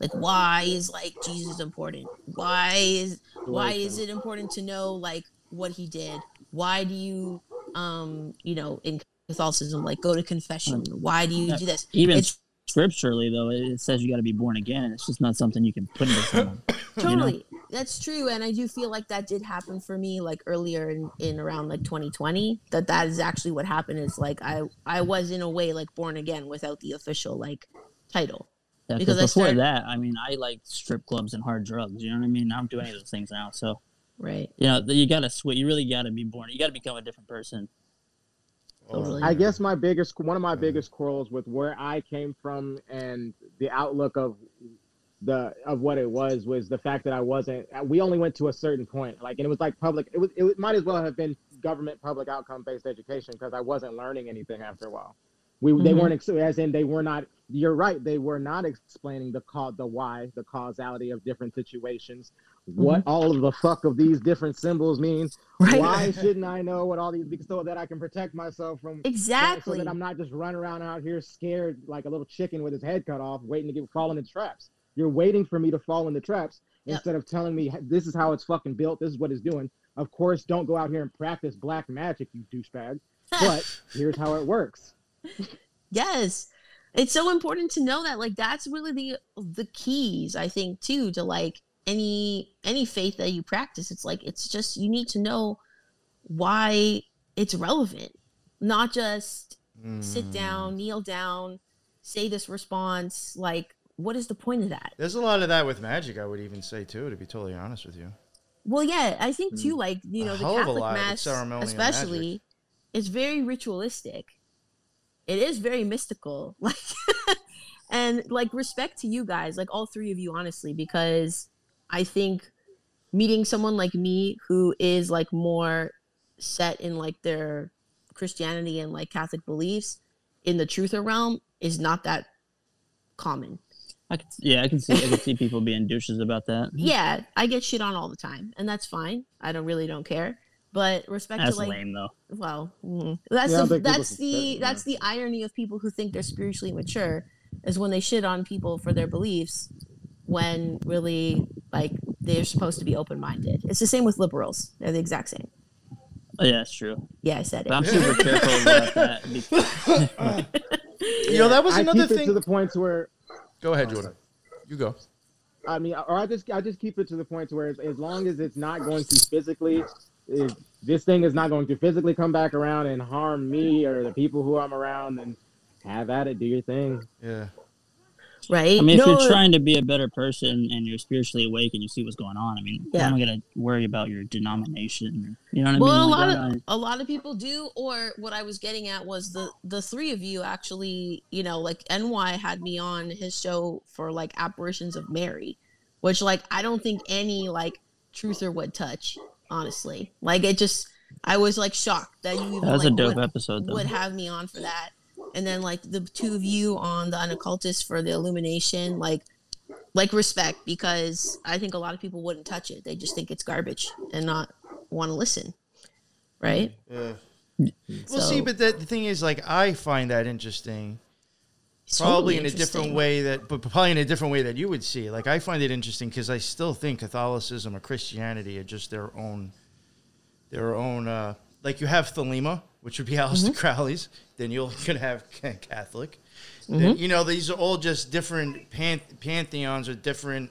Like why is like Jesus important? Why is why is it important to know like what he did? Why do you um you know in Catholicism like go to confession? Mm. Why do you do this? Even It's- scripturally, though, it says you got to be born again, and it's just not something you can put into someone. <coughs> totally that's true and i do feel like that did happen for me like earlier in, in around like 2020 that that is actually what happened is like i i was in a way like born again without the official like title Yeah, Because before started- that, I mean, I like strip clubs and hard drugs. You know what I mean? I don't do any of those things now. So, right you know, you got to switch. You really got to be born. You got to become a different person. Totally I guess my biggest one of my biggest quarrels with where I came from and the outlook of the of what it was was the fact that I wasn't we only went to a certain point like and it was like public it was it might as well have been government public outcome based education because I wasn't learning anything after a while. We they Mhm. weren't as in they were not you're right they were not explaining the cause the why the causality of different situations what mm-hmm. all of the fuck of these different symbols mean right why <laughs> shouldn't I know what all these so that I can protect myself from exactly so that I'm not just running around out here scared like a little chicken with his head cut off, waiting to get fall into traps. You're waiting for me to fall into traps Yep. instead of telling me this is how it's fucking built. This is what it's doing. Of course, don't go out here and practice black magic, you douchebag. <laughs> But here's how it works. yes it's so important to know that like that's really the the keys i think too to like any any faith that you practice. It's like it's just you need to know why it's relevant not just sit Mm. down kneel down say this response like what is the point of that? There's a lot of that with magic, I would even say too, to be totally honest with you. well yeah i think too like you A know the a catholic lot with mass especially it's very ritualistic. It is very mystical <laughs> like and like respect to you guys like all three of you honestly because i think meeting someone like me who is like more set in like their christianity and like catholic beliefs in the truther realm is not that common I can, yeah, I can see. I can see people being douches about that. <laughs> yeah i get shit on all the time and that's fine i don't really don't care but respect That's to like lame, though. well mm, that's Yeah, the, that's the say- that's the irony of people who think they're spiritually mature is when they shit on people for their beliefs when really like they're supposed to be open-minded it's the same with liberals they're the exact same Oh, yeah, that's true. yeah i said But I'm super careful about that. <laughs> because- You know, that was I another keep it thing. to the point where Go ahead, Jordan. You go. I mean, or I just I just keep it to the point where as, as long as it's not going to physically, if this thing is not going to physically come back around and harm me or the people who I'm around, then have at it, do your thing. Yeah. Right? I mean, if No, you're trying to be a better person and you're spiritually awake and you see what's going on, I mean, Yeah. I'm not gonna worry about your denomination. You know what I mean? well, I a lot of I'm a lot of people do. Or what I was getting at was the the three of you actually, you know, like NY had me on his show for like apparitions of Mary, which like I don't think any like truther would touch. Honestly, like it just I was like shocked that you even that was like, a dope would, episode, though. would have me on for that. And then like the two of you on the unoccultist for the illumination, like like respect because I think a lot of people wouldn't touch it. They just think it's garbage and not want to listen. Right? Yeah. Well, see, but the, the thing is, like, I find that interesting. Probably totally in a different way that, but probably in a different way that you would see. Like, I find it interesting because I still think Catholicism or Christianity are just their own, their own. uh Like, you have Thelema, which would be <laughs> Aleister Mm-hmm. Crowley's. Then you'll <laughs> could have Catholic. Mm-hmm. you know, these are all just different pan- pantheons or different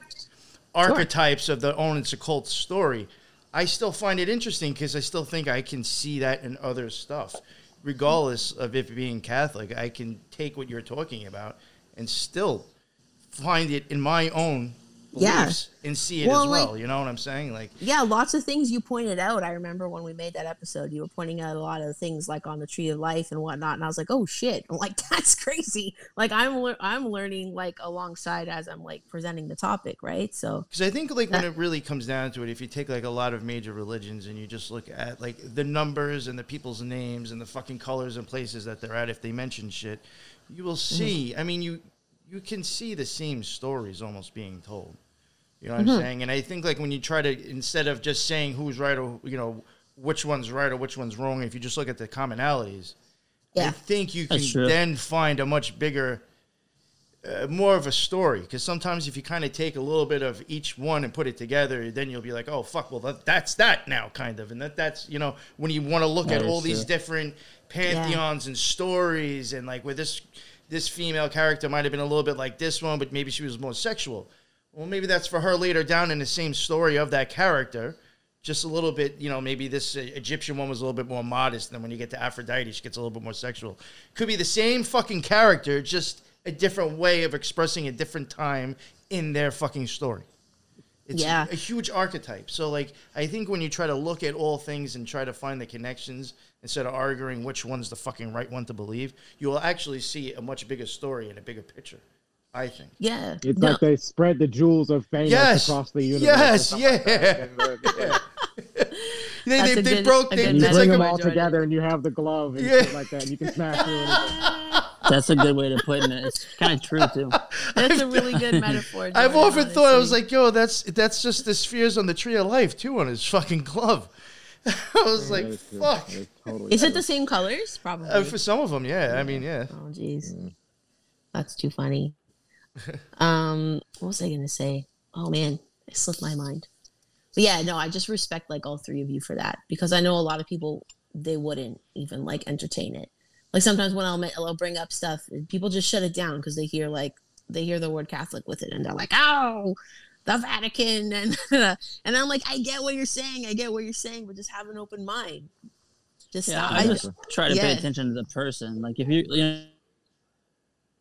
archetypes of the own it's a cult story. I still find it interesting because I still think I can see that in other stuff, regardless of it being Catholic. I can take what you're talking about and still find it in my own Yeah. and see it Well, as well. like- you know what I'm saying? Like, Yeah, lots of things you pointed out. I remember when we made that episode, you were pointing out a lot of things like on the tree of life and whatnot, and I was like, "Oh shit!" I'm <laughs> like, "That's crazy!" Like I'm lear- I'm learning like alongside as I'm like presenting the topic, right? So Because I think like when it really comes down to it, if you take like a lot of major religions and you just look at like the numbers and the people's names and the fucking colors and places that they're at, if they mention shit, you will mm-hmm. see. I mean, you you can see the same stories almost being told. You know what I'm saying? And I think like when you try to instead of just saying who's right or you know which one's right or which one's wrong, if you just look at the commonalities, I think you can then find a much bigger, uh, more of a story. Because sometimes if you kind of take a little bit of each one and put it together, then you'll be like, oh fuck, well that, that's that now, kind of, and that that's you know when you want to look That at is all these different pantheons and stories, and like where this this female character might have been a little bit like this one, but maybe she was more sexual. Well, maybe that's for her later down in the same story of that character. Just a little bit, you know, maybe this uh, Egyptian one was a little bit more modest. Then when you get to Aphrodite, she gets a little bit more sexual. Could be the same fucking character, just a different way of expressing a different time in their fucking story. It's Yeah. a huge archetype. So, like, I think when you try to look at all things and try to find the connections instead of arguing which one's the fucking right one to believe, you will actually see a much bigger story and a bigger picture. I think. yeah. It's No, like they spread the jewels of fame Yes. across the universe. or Yes, something like that. yeah. <laughs> They, they, they good- broke. a They, You bring like them all Jordan. together and you have the glove and Yeah. shit like that. And you can smash through. That's a good way to put it. It's kind of true too. <laughs> that's a really good <laughs> metaphor. I've Jordan, often thought I was like, yo, that's that's just the spheres on the tree of life too on his fucking glove. I was like, That is fuck. That is totally is it the same colors? Probably. Uh, for some of them, yeah. I mean, yeah. Oh jeez. That's too funny. <laughs> um, what was I gonna say? Oh man, it slipped my mind. But yeah, no, I just respect like all three of you for that because I know a lot of people they wouldn't even like entertain it. Like sometimes when I'll, I'll bring up stuff, people just shut it down because they hear like they hear the word Catholic with it and they're like, oh, the Vatican <laughs> and and I'm like, I get what you're saying, I get what you're saying, but just have an open mind. Just Yeah, stop. I I- just try to pay attention to the person. Like if you, you know,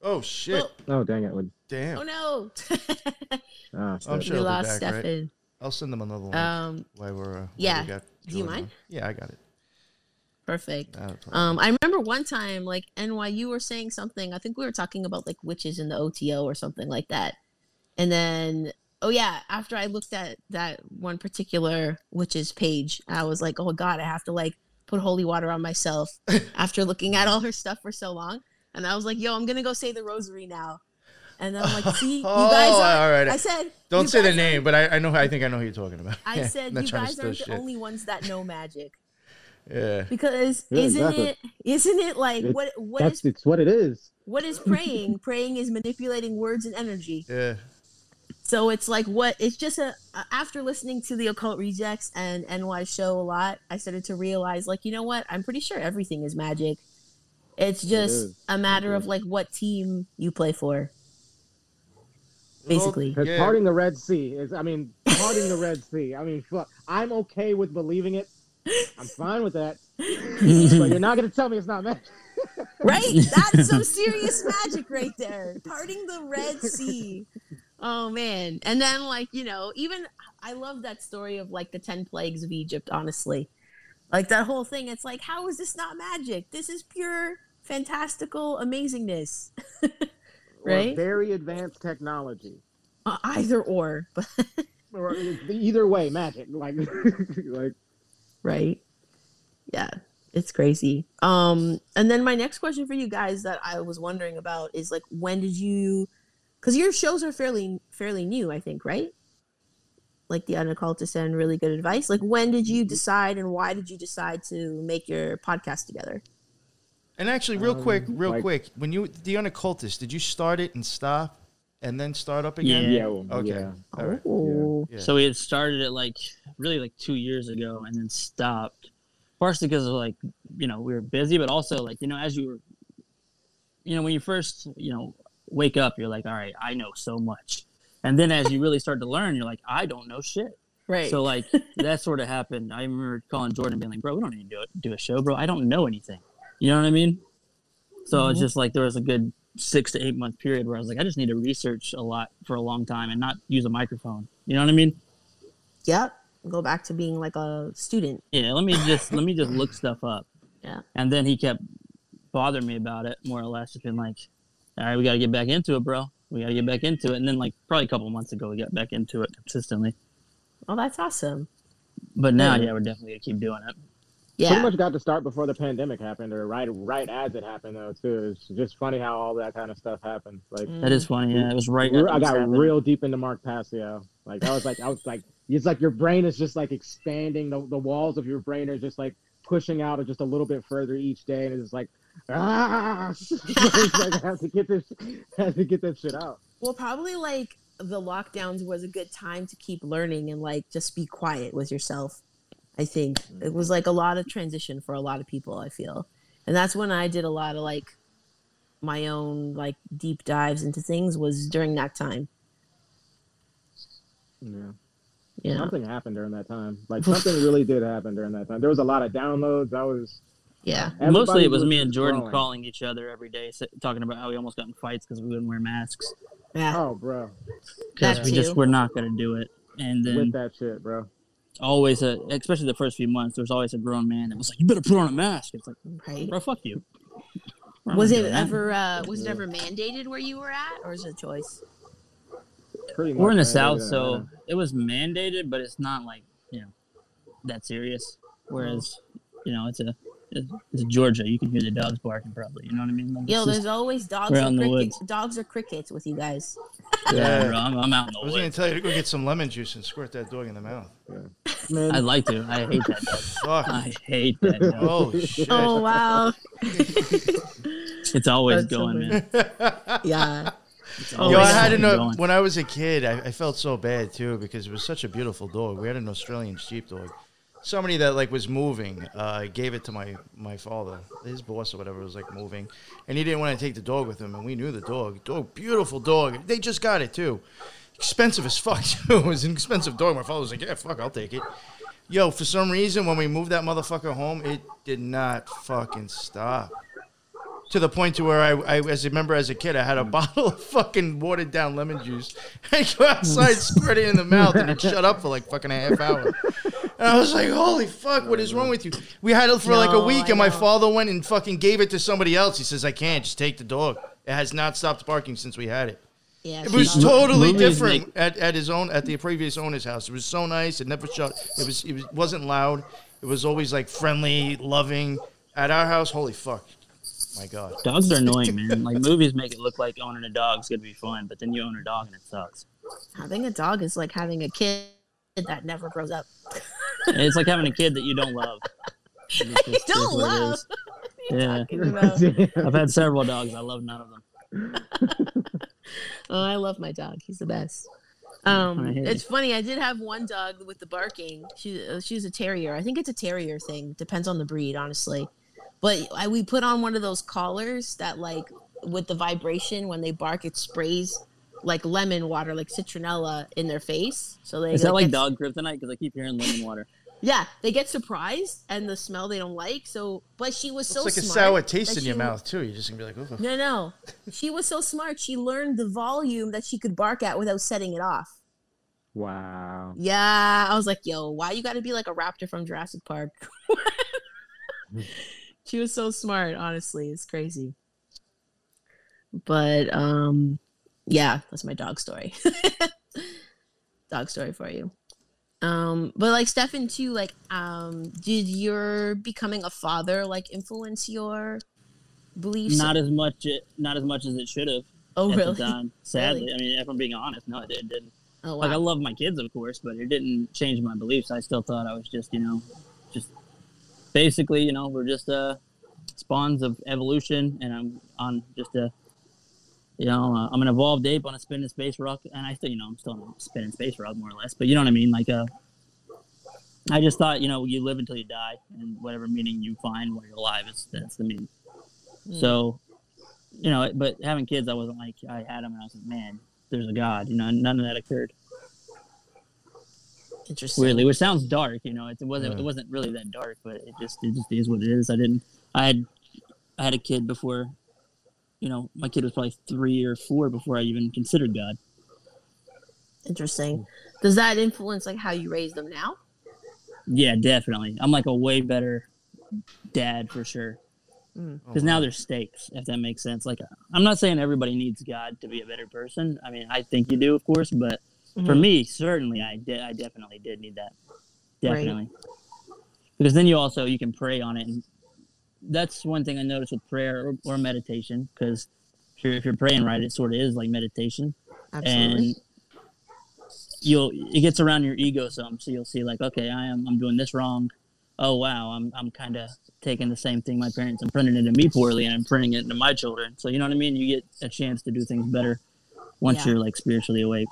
Oh shit! Oh, Oh, dang it. Would- Damn. oh no, <laughs> Ah, I'm shit. sure we it'll be lost back, right? Steffin. I'll send them another one. Um, while we're uh, while yeah. we got Do you Jordan mind? on. Yeah, I got it. perfect. Not a problem. Um, I remember one time, like NYU were saying something. I think we were talking about like witches in the OTO or something like that. And then, oh yeah, after I looked at that one particular witch's page, I was like, oh god, I have to like put holy water on myself <laughs> after looking at all her stuff for so long. And I was like, yo, I'm gonna go say the rosary now. And I'm like, <laughs> see, you Oh, guys are. all right. I said, Don't say the name, but I, I know. I think I know who you're talking about. I <laughs> Yeah, said, you guys aren't the only ones that know magic. Yeah. Because Yeah, isn't exactly. it? Isn't it like It- what? What is That's it's what it is. what is praying? <laughs> praying is manipulating words and energy. Yeah. So it's like what? It's just a. a- After listening to the occult rejects and NY show a lot, I started to realize, like, you know what? I'm pretty sure everything is magic. It's just is. a matter It of like what team you play for. Basically. Because Yeah. parting the Red Sea is, I mean, parting the Red Sea. I mean, fuck. I'm okay with believing it. I'm fine with that. <laughs> but you're not going to tell me it's not magic. right? <laughs> That's some serious magic right there. Parting the Red Sea. Oh man. And then like, you know, even I love that story of like the 10 plagues of Egypt, honestly. Like that whole thing, it's like, how is this not magic? This is pure fantastical amazingness. Right? very advanced technology. Uh, either or, <laughs> but Or either way, magic. Like, <laughs> like right? Yeah, it's crazy. Um, and then my next question for you guys that I was wondering about is like, when did you? Because your shows are fairly fairly new, I think, right? Like the unoccultist and really good advice. Like, when did you decide, and why did you decide to make your podcast together? And actually, real Um, quick, real like- quick, when you the unoccultist, did you start it and stop, and then start up again? Yeah. yeah, well, Okay. yeah. All right. Oh, Yeah. So we had started it like really like two years ago and then stopped. Partially because of like, you know, we were busy, but also like, you know, as you were, you know, when you first, you know, wake up, you're like, all right, I know so much. And then as you really start to learn, you're like, I don't know shit. right. So like that sort of happened. I remember calling Jordan being like, bro, we don't need to do it, do a show, bro. I don't know anything. You know what I mean? So it's Mhm. just like there was a good six to eight month period where I was like, I just need to research a lot for a long time and not use a microphone. You know what I mean? yep. Go back to being like a student. Yeah, let me just let me just look stuff up. <laughs> Yeah. And then he kept bothering me about it, more or less, just been like, All right, we gotta get back into it, bro. We gotta get back into it. And then like probably a couple months ago we got back into it consistently. Oh, that's awesome. But now Yeah. yeah, we're definitely gonna keep doing it. Yeah. Pretty much got to start before the pandemic happened, or right right as it happened, though. Too. It's just funny how all that kind of stuff happened. Like. That is funny, yeah. It was right Re- I got seven. real deep into Mark Passio. Like I was like, I was like, it's like your brain is just like expanding. The, the walls of your brain are just like pushing out just a little bit further each day, and it's like, ah, <laughs> like I have to get this, <laughs> have to get this shit out. Well, probably like the lockdowns was a good time to keep learning and like just be quiet with yourself. I think it was like a lot of transition for a lot of people, I feel. And that's when I did a lot of like my own like deep dives into things was during that time. Yeah. Yeah. Something happened during that time. Like something really did happen during that time. There was a lot of downloads. I was Yeah. Mostly it was me and Jordan growing. calling each other every day, talking about how we almost got in fights because we wouldn't wear masks. Yeah. Oh, bro, Because we too. just were not gonna do it. And then with that shit, bro. Always a, especially the first few months, there was always a grown man that was like, "You better put on a mask." It's like, Right. bro, fuck you. We're Was it that. ever uh was it ever mandated where you were at or is it a choice? Pretty much. We're in the man. south, It didn't so it was mandated, but it's not like you know that serious. Whereas, you know, it's a it's, it's Georgia. You can hear the dogs barking, probably. You know what I mean? Like, Yo, there's always dogs we're or the crickets. woods. Dogs or crickets with you guys. yeah, Yeah. bro, I'm, I'm out in I the was gonna tell you to go get some lemon juice and squirt that dog in the mouth. Man, I'd like to. I hate that dog. Fuck. I hate that dog. Oh shit. Oh wow. It's always That's going, funny. man. <laughs> yeah. Oh, Yo, I had to fucking know when I was a kid. I, I felt so bad too because it was such a beautiful dog. We had an Australian sheepdog. Somebody that like was moving uh, gave it to my my father, his boss or whatever was like moving, and he didn't want to take the dog with him. And we knew the dog. Dog, beautiful dog. They just got it too. Expensive as fuck <laughs> too. It was an expensive dog. My father was like, yeah, fuck, I'll take it. Yo, for some reason, when we moved that motherfucker home, it did not fucking stop to the point to where I, I, as I remember as a kid, I had a <laughs> bottle of fucking watered down lemon juice. <laughs> I go outside, squirt it in the mouth, and it shut up for like fucking a half hour. And I was like, "Holy fuck, what is wrong with you?" We had it for like a week, I and my know. father went and fucking gave it to somebody else. He says, "I can't, just take the dog." It has not stopped barking since we had it. Yeah. It was she's- totally movies different make- at, at his own at the previous owner's house. It was so nice. It never shut. It was it was, wasn't loud. It was always like friendly, loving. At our house, holy fuck, my god. <laughs> Dogs are annoying, man. Like movies make it look like owning a dog's gonna be fun, but then you own a dog and it sucks. having a dog is like having a kid that never grows up. And it's like having a kid that you don't love. <laughs> It's just- You don't love. Yeah, <laughs> I've had several dogs. I love none of them. Oh, I love my dog. He's the best. Um, I hear it's funny. I did have one dog with the barking. She uh, she's a terrier. I think it's a terrier thing. Depends on the breed, honestly. But I, we put on one of those collars that, like, with the vibration when they bark, it sprays like lemon water, like citronella, in their face. So they Is that like gets- dog kryptonite? Because I keep hearing lemon water. Yeah, they get surprised and the smell they don't like. So, but she was It's so like a sour taste in your she- mouth too. You're just gonna be like, Ooh. No, no, she was so smart. She learned the volume that she could bark at without setting it off. Wow. Yeah, I was like, yo, why you got to be like a raptor from Jurassic Park? <laughs> she was so smart, honestly. It's crazy. But um yeah, that's my dog story. <laughs> dog story for you. Um but like Steffin too like um did your becoming a father like influence your beliefs? Not as much. It, not as much as it should have oh really? time. <laughs> Sadly, Really? I mean, if I'm being honest, no, it didn't. Oh Like I love my kids, of course, but it didn't change my beliefs. I still thought I was just, you know, basically, you know, we're just uh, spawns of evolution, and I'm on just a, you know, uh, I'm an evolved ape on a spinning space rock, and I still, you know, I'm still on a spinning space rock more or less. But you know what I mean? Like, uh, I just thought, you know, you live until you die, and whatever meaning you find while you're alive is that's the meaning. Mm. So, you know, but having kids, I wasn't like I had them, and I was like, man, there's a God. You know, none of that occurred Interesting. weirdly, which sounds dark. You know, it, it wasn't Yeah. it wasn't really that dark, but it just it just is what it is. I didn't. I had I had a kid before. You know, my kid was probably three or four before I even considered God. Interesting. Does that influence like how you raise them now? Yeah, definitely. I'm like a way better dad for sure. Mm. Because now there's stakes, if that makes sense. Like, I'm not saying everybody needs God to be a better person. I mean, I think you do, of course, but for Mhm. me, certainly, I did. I definitely did need that. Right. Definitely, because then you also you can pray on it, and that's one thing I noticed with prayer or, or meditation. Because if you're, if you're praying right, it sort of is like meditation, Absolutely. and you'll it gets around your ego some. So you'll see like, okay, I am I'm doing this wrong. Oh wow, I'm I'm kind of taking the same thing my parents and printing it into me poorly, and I'm printing it into my children. So you know what I mean? You get a chance to do things better once Yeah. you're like spiritually awake.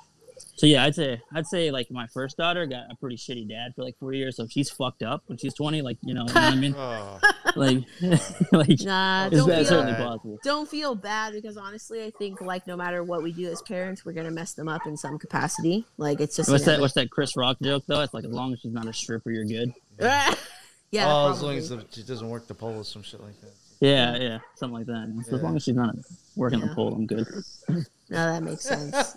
So yeah, I'd say I'd say like my first daughter got a pretty shitty dad for like four years, so she's fucked up when she's twenty. Like you know, you know what I mean? <laughs> Oh, <laughs> Like, <laughs> like Nah, it's don't that feel, certainly possible. don't feel bad because honestly, I think like no matter what we do as parents, we're gonna mess them up in some capacity. Like it's just What's that? What's that Chris Rock joke though? It's like as long as she's not a stripper, you're good. yeah. oh, as long as the, it doesn't work the pole or some shit like that. Yeah, yeah, something like that. So as long as she's not working Yeah. the pole, I'm good. No, that makes sense.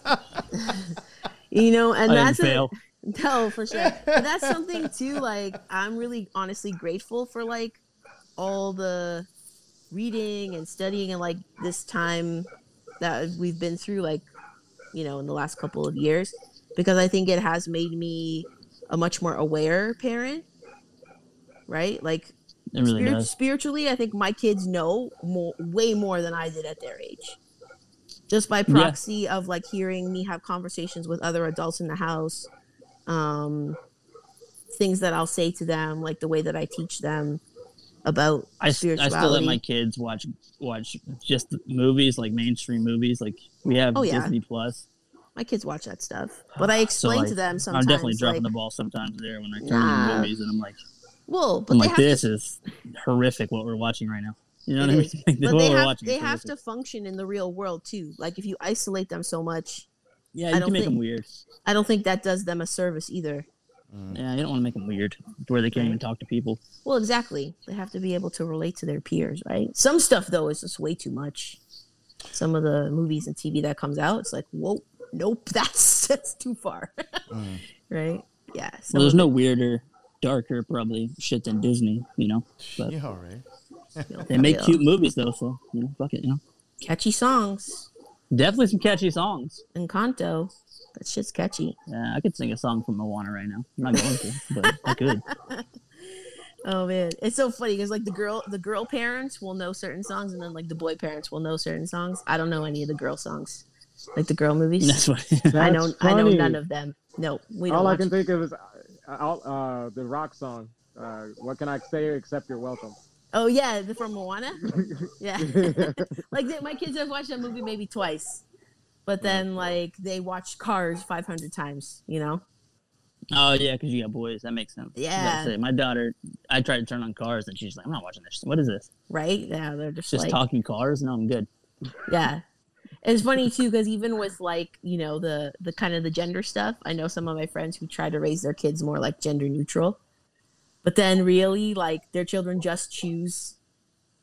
<laughs> you know, and I that's a. <laughs> No, for sure. But that's something too. Like, I'm really honestly grateful for like all the reading and studying and like this time that we've been through, like, you know, in the last couple of years, because I think it has made me a much more aware parent. Right? Like, really spirit- spiritually, I think my kids know more, way more than I did at their age. Just by proxy of like hearing me have conversations with other adults in the house, um, things that I'll say to them, like the way that I teach them about I, I still let my kids watch watch just movies like mainstream movies. Like we have Oh, yeah. Disney Plus. my kids watch that stuff, <sighs> but I So explain like, to them sometimes. I'm definitely dropping like, the ball sometimes there when I turn Nah. on movies, and I'm like, well, but I'm like, have this to, is horrific what we're watching right now. You know It what I mean? <laughs> Like, but what they have they have to function in the real world too. Like if you isolate them so much, Yeah, I you don't can make them think- weird. I don't think that does them a service either. Yeah, you don't want to make them weird where they can't even talk to people. Well, exactly. They have to be able to relate to their peers, right? Some stuff though is just way too much. Some of the movies and TV that comes out, it's like, whoa, nope, <laughs> that's that's too far, Mm. <laughs> right? Yeah. Well, there's no weirder, darker probably shit than Disney. You know, But- Yeah, all right. It, you know, they make cute movies though, so you know, fuck it. You know, catchy songs. definitely some catchy songs. Encanto, that shit's catchy. Yeah, I could sing a song from Moana right now. I'm not going to, but I could. <laughs> Oh man, it's so funny because like the girl, the girl parents will know certain songs, and then like the boy parents will know certain songs. I don't know any of the girl songs, like the girl movies. <laughs> That's what. I know, That's I know none of them. No, we don't. All I watch can think of is uh, uh, uh, the rock song. Uh, what can I say except you're welcome? Oh yeah, the from Moana. <laughs> Yeah, <laughs> like they, my kids have watched that movie maybe twice, but then like they watched Cars five hundred times. You know? oh yeah, because you got boys. That makes sense. I was about to Yeah. say, my daughter. I tried to turn on Cars, and she's like, "I'm not watching this. What is this? Right? Yeah, they're just, Just like talking cars? No, I'm good." yeah. It's funny <laughs> too because even with like you know the the kind of the gender stuff, I know some of my friends who try to raise their kids more like gender neutral. But then really like their children just choose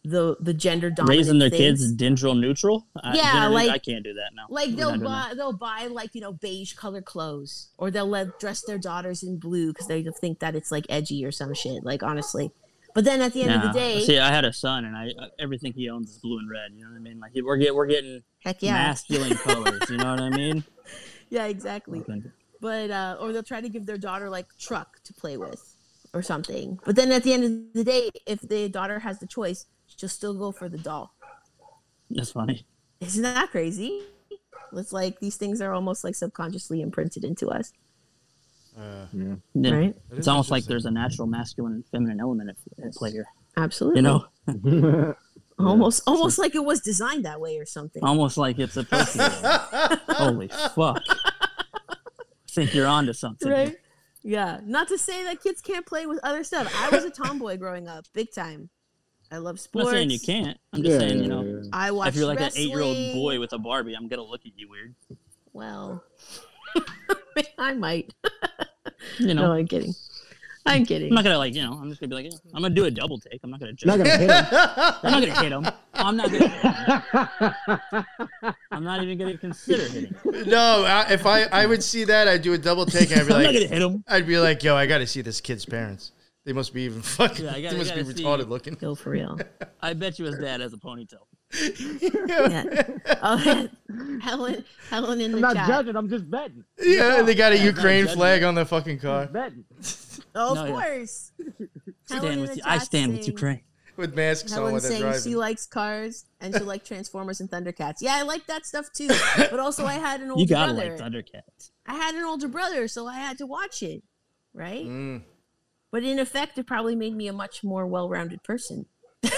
the the gender dominant Raising their things. kids gender neutral. Yeah, like- I can't do that now. Like We're they'll buy they'll buy like you know beige color clothes, or they'll let dress their daughters in blue because they think that it's like edgy or some shit. Like honestly, but then at the end of the day, see, I had a son, and I uh, everything he owns is blue and red. You know what I mean? Like we're get we're getting heck yeah, masculine colors. You know what I mean? <laughs> yeah, exactly. But uh, or they'll try to give their daughter like truck to play with or something. But then at the end of the day, if the daughter has the choice, she'll still go for the doll. That's funny. Isn't that crazy? It's like these things are almost like subconsciously imprinted into us, Uh, Yeah. Yeah. right? That It's almost like there's a natural masculine and feminine element at, at play here. Absolutely. You know, <laughs> almost almost like it was designed that way or something. almost like it's a to. <laughs> Holy fuck! I think you're onto something. right? Yeah. Not to say that kids can't play with other stuff. I was a tomboy growing up, big time. I love sports. I'm sports. not saying you can't. I'm just saying, you know, I watch. if you're like wrestling. an eight-year-old boy with a Barbie, I'm gonna look at you weird. Well, <laughs> I might. You know, No, I'm kidding. I'm kidding. I'm not gonna like, you know, I'm just gonna be like, yeah, I'm gonna do a double take. I'm not gonna Not gonna hit him. I'm not gonna hit him. I'm not gonna. Hit him. I'm not even gonna consider hitting. Him. no, I, if I I would see that, I'd do a double take. And I'd be like, I'm not gonna hit him. I'd be like, yo, I got to see this kid's parents. They must be even fucking. Yeah, gotta- they must be gotta see- retarded looking. Go for real. I bet you his dad has a ponytail. <laughs> Yeah. <laughs> Oh, <laughs> Helen, Helen in the I'm not chat. judging. I'm just betting. Yeah, and they got a Yeah, Ukraine flag on the fucking car Just betting. Oh, of No, course. <laughs> Helen Stand with you. I stand with saying- Ukraine. with masks on Helen when they're saying she likes cars and she likes Transformers and Thundercats. Yeah, I like that stuff too. <laughs> But also, I had an older You gotta brother. like Thundercats. I had an older brother, so I had to watch it, right? Mm. But in effect, it probably made me a much more well-rounded person. <laughs> A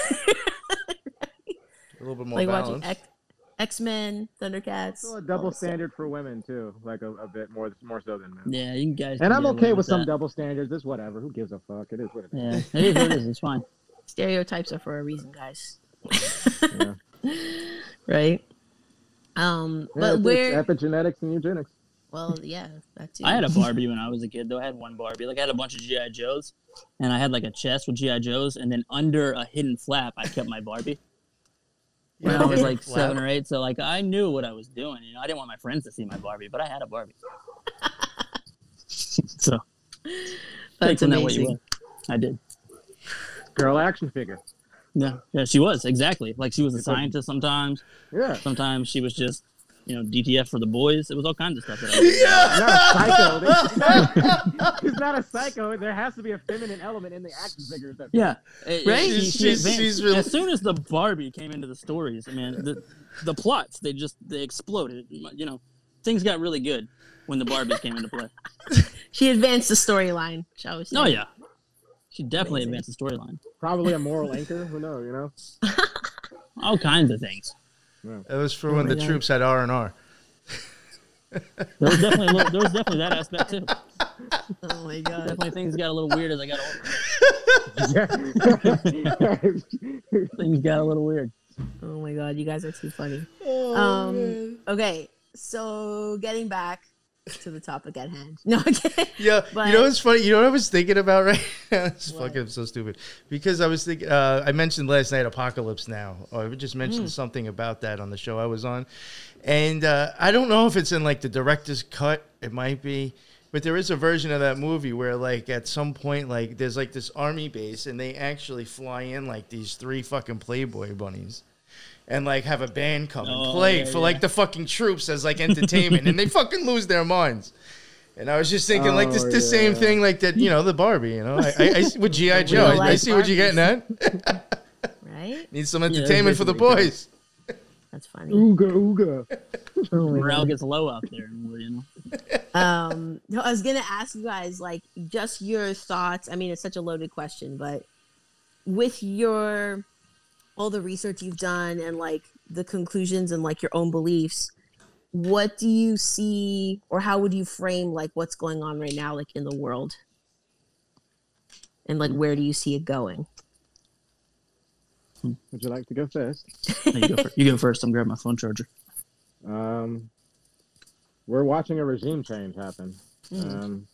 little bit more like balance. watching X- X-Men, Thundercats. Still a double that stuff. standard for women too, like a, a bit more more so than men. Yeah, you guys. And I'm okay away with some that. double standards. It's whatever. Who gives a fuck? It is what it is. Yeah, it is what it is. It's fine. <laughs> Stereotypes are for a reason, guys. Yeah. <laughs> right? Um, Yeah, but it's- where? epigenetics and eugenics. Well, yeah, that too. I had a <laughs> Barbie when I was a kid, though. I had one Barbie. Like I had a bunch of GI Joes, and I had like a chest with GI Joes, and then under a hidden flap, I kept my Barbie. When I was like <laughs> seven or eight, so like I knew what I was doing. You know, I didn't want my friends to see my Barbie, but I had a Barbie. <laughs> so That's take from that what you amazing. will. I did. Girl action figure. Yeah, yeah, she was exactly like she was a scientist. Sometimes, Yeah. sometimes she was just, you know, DTF for the boys. It was all kinds of stuff. That I was Not a psycho. <laughs> <laughs> He's not a psycho. There has to be a feminine element in the action figures. That Yeah, Right? it- she- She's- she she's- advanced. she's real- As soon as the Barbie came into the stories, I mean, the the plots they just they exploded. You know, things got really good when the Barbies came into play. <laughs> She advanced the storyline, shall we say? Oh yeah, she definitely Amazing. advanced the storyline. probably a moral anchor. Who knows? You know. All kinds of things. That was for Oh when the God. troops had R and R. There was definitely a little, there was definitely that aspect too. <laughs> Oh my god. Definitely things got a little weird as I got older. <laughs> Things got a little weird. Oh my god, you guys are too funny. Oh, Um, okay, so getting back to the topic at hand. No, okay. Yeah, But- you know what's funny? You know what I was thinking about right <laughs> now? It's fucking so stupid. Because I was thinking, uh, I mentioned last night Apocalypse Now, or I just mentioned Mm. something about that on the show I was on. And uh, I don't know if it's in like the director's cut, it might be. But there is a version of that movie where, like, at some point, like, there's like this army base, and they actually fly in like these three fucking Playboy bunnies, and like have a band come and Oh, play yeah, for yeah. like the fucking troops as like entertainment, and they fucking lose their minds. And I was just thinking, like this, the this same thing, like that, you know, the Barbie, you know, I, I, I with GI <laughs> Joe, real I, I life see what you're getting at. <laughs> Right? Need some that's entertainment for the basically it. boys. That's funny. Ooga ooga. Oh <laughs> Morale gets low out there, you know. Um, no, I was gonna ask you guys like just your thoughts. I mean, it's such a loaded question, but with your all the research you've done and like the conclusions and like your own beliefs, what do you see or how would you frame like what's going on right now, like in the world? And like where do you see it going? Would you like to go first? <laughs> You, go fir- you go first. I'm grabbing my phone charger. Um, we're watching a regime change happen. Mm. Um,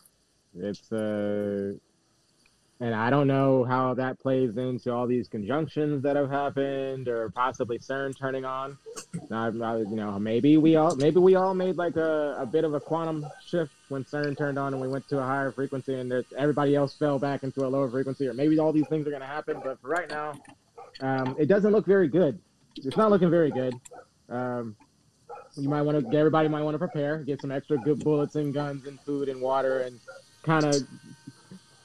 it's uh, and I don't know how that plays into all these conjunctions that have happened, or possibly CERN turning on. You know, maybe we all maybe we all made like a, a bit of a quantum shift when CERN turned on and we went to a higher frequency, and everybody else fell back into a lower frequency, or maybe all these things are going to happen. But for right now, um, it doesn't look very good. It's not looking very good. Um, you might want to everybody might want to prepare, get some extra good bullets and guns and food and water, and kind of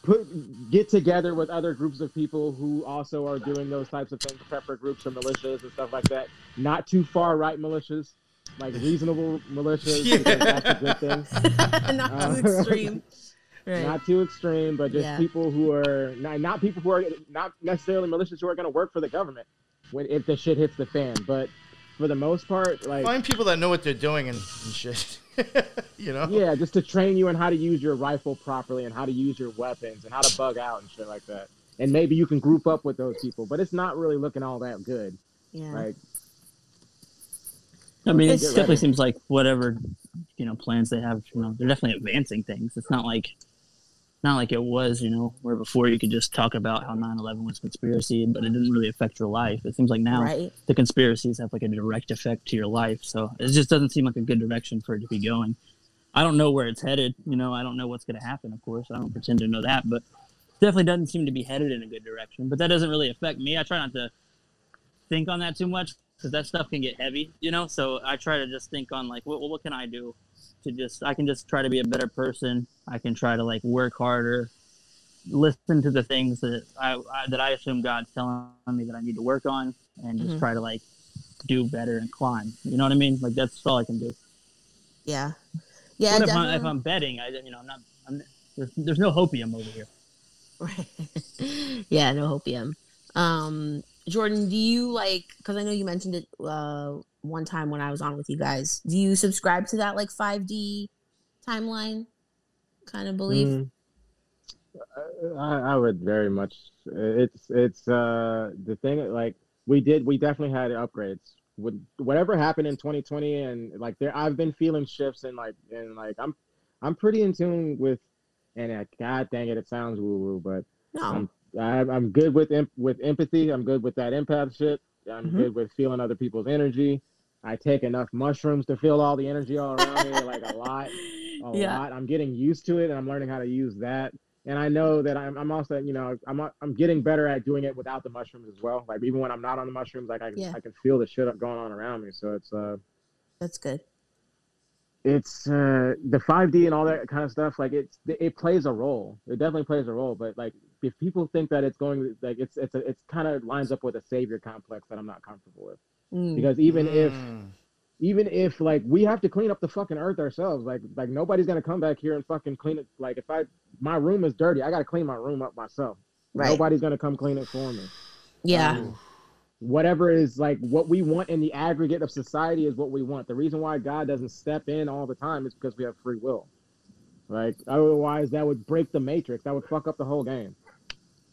put get together with other groups of people who also are doing those types of things, prepper groups or militias and stuff like that. Not too far right militias, like <laughs> reasonable militias. Yeah. That's a good thing. <laughs> Not Uh, too <laughs> extreme. Right. Not too extreme, but just Yeah. people who are not, not people who are not necessarily militias who are going to work for the government when if the shit hits the fan. But for the most part, like Find people that know what they're doing and, and shit. <laughs> you know? yeah, just to train you on how to use your rifle properly and how to use your weapons and how to bug out and shit like that. And maybe you can group up with those people, but it's not really looking all that good. yeah. Like, I mean, it It's- definitely seems like whatever you know plans they have, you know, they're definitely advancing things. It's not like not like it was, you know, where before you could just talk about how 9/11 was conspiracy, but it didn't really affect your life. It seems like now Right. the conspiracies have like a direct effect to your life. So it just doesn't seem like a good direction for it to be going. I don't know where it's headed. You know, I don't know what's going to happen. Of course, I don't pretend to know that, but definitely doesn't seem to be headed in a good direction. But that doesn't really affect me. I try not to think on that too much because that stuff can get heavy. You know, so I try to just think on like, what what can I do to just I can just try to be a better person. I can try to like work harder, listen to the things that I, I that I assume God's telling me that I need to work on, and just Mhm. try to like do better and climb. You know what I mean? Like that's all I can do. Yeah. Yeah. If, I, if. I'm betting? I you know I'm not. I'm, there's, there's no hopium over here. Right. <laughs> yeah, no hopium. Um, Jordan, do you like? Because I know you mentioned it uh, one time when I was on with you guys. Do you subscribe to that like 5D timeline kind of belief? mm, I, I would very much. It's it's uh the thing like we did we definitely had upgrades. With whatever happened in 2020 and like there I've been feeling shifts and like and like I'm I'm pretty in tune with and uh, God dang it it sounds woo woo but No. I'm I'm, I'm good with with empathy. I'm good with that empath shit. I'm Mhm. good with feeling other people's energy. I take enough mushrooms to feel all the energy all around me, like a lot, <laughs> a Yeah. lot. I'm getting used to it, and I'm learning how to use that. And I know that I'm, I'm also, you know, I'm, I'm getting better at doing it without the mushrooms as well. Like even when I'm not on the mushrooms, like I, can Yeah. I can feel the shit going on around me. So it's, uh, That's good. it's uh the 5D and all that kind of stuff. Like it's it plays a role. It definitely plays a role. But like if people think that it's going like it's it's a, it's kind of lines up with a savior complex that I'm not comfortable with. Mm. Because even if Mm. even if like we have to clean up the fucking earth ourselves, like like nobody's gonna come back here and fucking clean it. Like if I my room is dirty, I gotta clean my room up myself. Right. Nobody's gonna come clean it for me. Yeah. Um, whatever is like what we want in the aggregate of society is what we want. The reason why God doesn't step in all the time is because we have free will. Like otherwise, that would break the matrix. That would fuck up the whole game.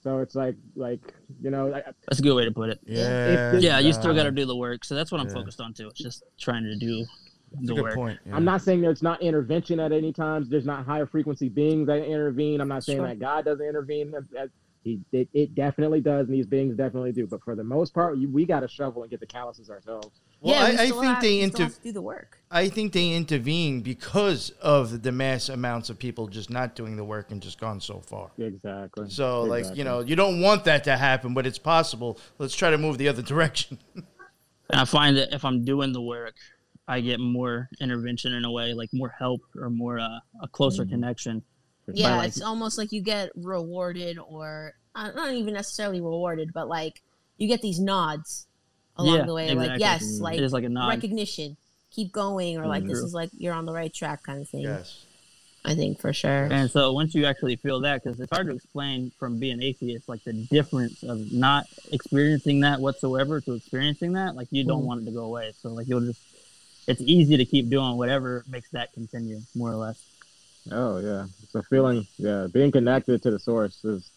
So it's like like you know I, That's a good way to put it. Yeah. If- Yeah, you still got to do the work. So that's what I'm Yeah. focused on too. It's just trying to do That's the a good work. point. yeah. I'm not saying there's not intervention at any times. There's not higher frequency beings that intervene. I'm not saying Sure. that God doesn't intervene. That- that- He it, it definitely does, and these beings definitely do. But for the most part, you, we got to shovel and get the calluses ourselves. Well, yeah, I, I think have- they we inter- have to do the work. I think they intervene because of the mass amounts of people just not doing the work and just gone so far. Exactly. So, like, you know, you don't want that to happen, but it's possible. Let's try to move the other <laughs> direction. And I find that if I'm doing the work, I get more intervention in a way, like more help or more uh, a closer Mhm. connection. Yeah, like- it's almost like you get rewarded, or uh, not even necessarily rewarded, but like you get these nods along Yeah, the way. Like, yes, Mm. like it is like a nod. recognition, keep going, or like this is like you're on the right track, kind of thing. yes. I think for sure. And so once you actually feel that, because it's hard to explain from being atheist, like the difference of not experiencing that whatsoever to experiencing that, like you don't Mhm. want it to go away. So like you'll just, it's easy to keep doing whatever makes that continue, more or less. Oh yeah, it's a feeling. Yeah, being connected to the source is.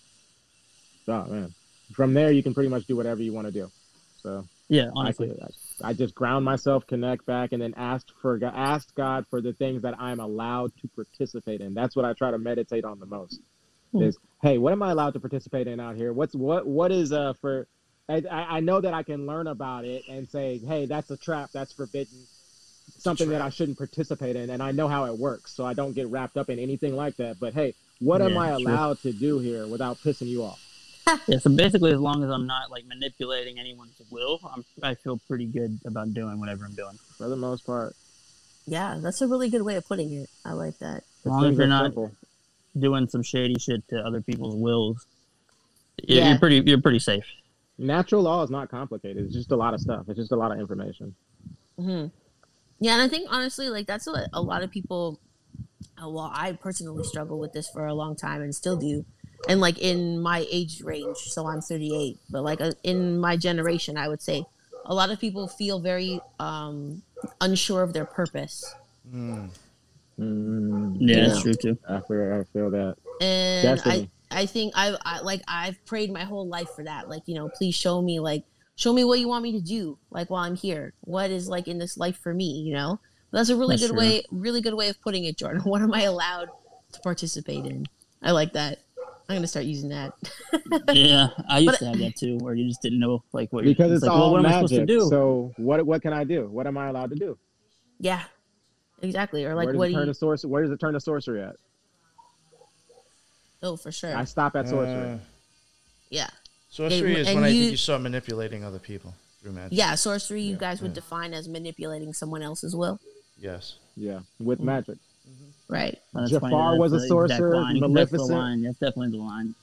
Oh man, from there you can pretty much do whatever you want to do. So Yeah, I, honestly. could- I just ground myself, connect back, and then ask for ask God for the things that I'm allowed to participate in. That's what I try to meditate on the most. Hmm. Is hey, what am I allowed to participate in out here? What's what what is uh for? I, I I know that I can learn about it and say, hey, that's a trap, that's forbidden, something that I shouldn't participate in, and I know how it works, so I don't get wrapped up in anything like that. But hey, what am Yeah, I true. allowed to do here without pissing you off? <laughs> Yeah, so basically, as long as I'm not like manipulating anyone's will, I'm, I feel pretty good about doing whatever I'm doing. For the most part, Yeah, that's a really good way of putting it. I like that. As long as you're not simple. doing some shady shit to other people's wills, you're, Yeah. you're pretty you're pretty safe. Natural law is not complicated. It's just a lot of stuff. It's just a lot of information. hmm Yeah, and I think honestly, like that's what a lot of people. Uh, well, I personally struggle with this for a long time and still do, and like in my age range. So I'm 38, but like uh, in my generation, I would say a lot of people feel very um, unsure of their purpose, Mm. Mm, Yeah, that's true too. I feel, I feel that. and I I think I've I, like I've prayed my whole life for that. Like you know, please show me like show me what you want me to do. Like while I'm here, what is like in this life for me? You know, that's a really That's good true. way, really good way of putting it, Jordan. <laughs> What am I allowed to participate in? I like that. I'm gonna start using that. <laughs> yeah, I used But- to have that too, where you just didn't know like what you're Because it's like, all well, what am I supposed to magic. do? So what what can I do? What am I allowed to do? yeah, exactly. Or like where does what it do turn you? to source? Where does it turn to sorcery at? Oh, for sure. I stop at sorcery. Uh, yeah, sorcery And- is and when I think you start manipulating other people through magic. yeah. Sorcery, you Yeah, guys would yeah. define as manipulating someone else's will, Yes. yeah, with Mm. magic. right? Oh, that's Jafar was a sorcerer, line. That's the Maleficent- line. That's definitely the line.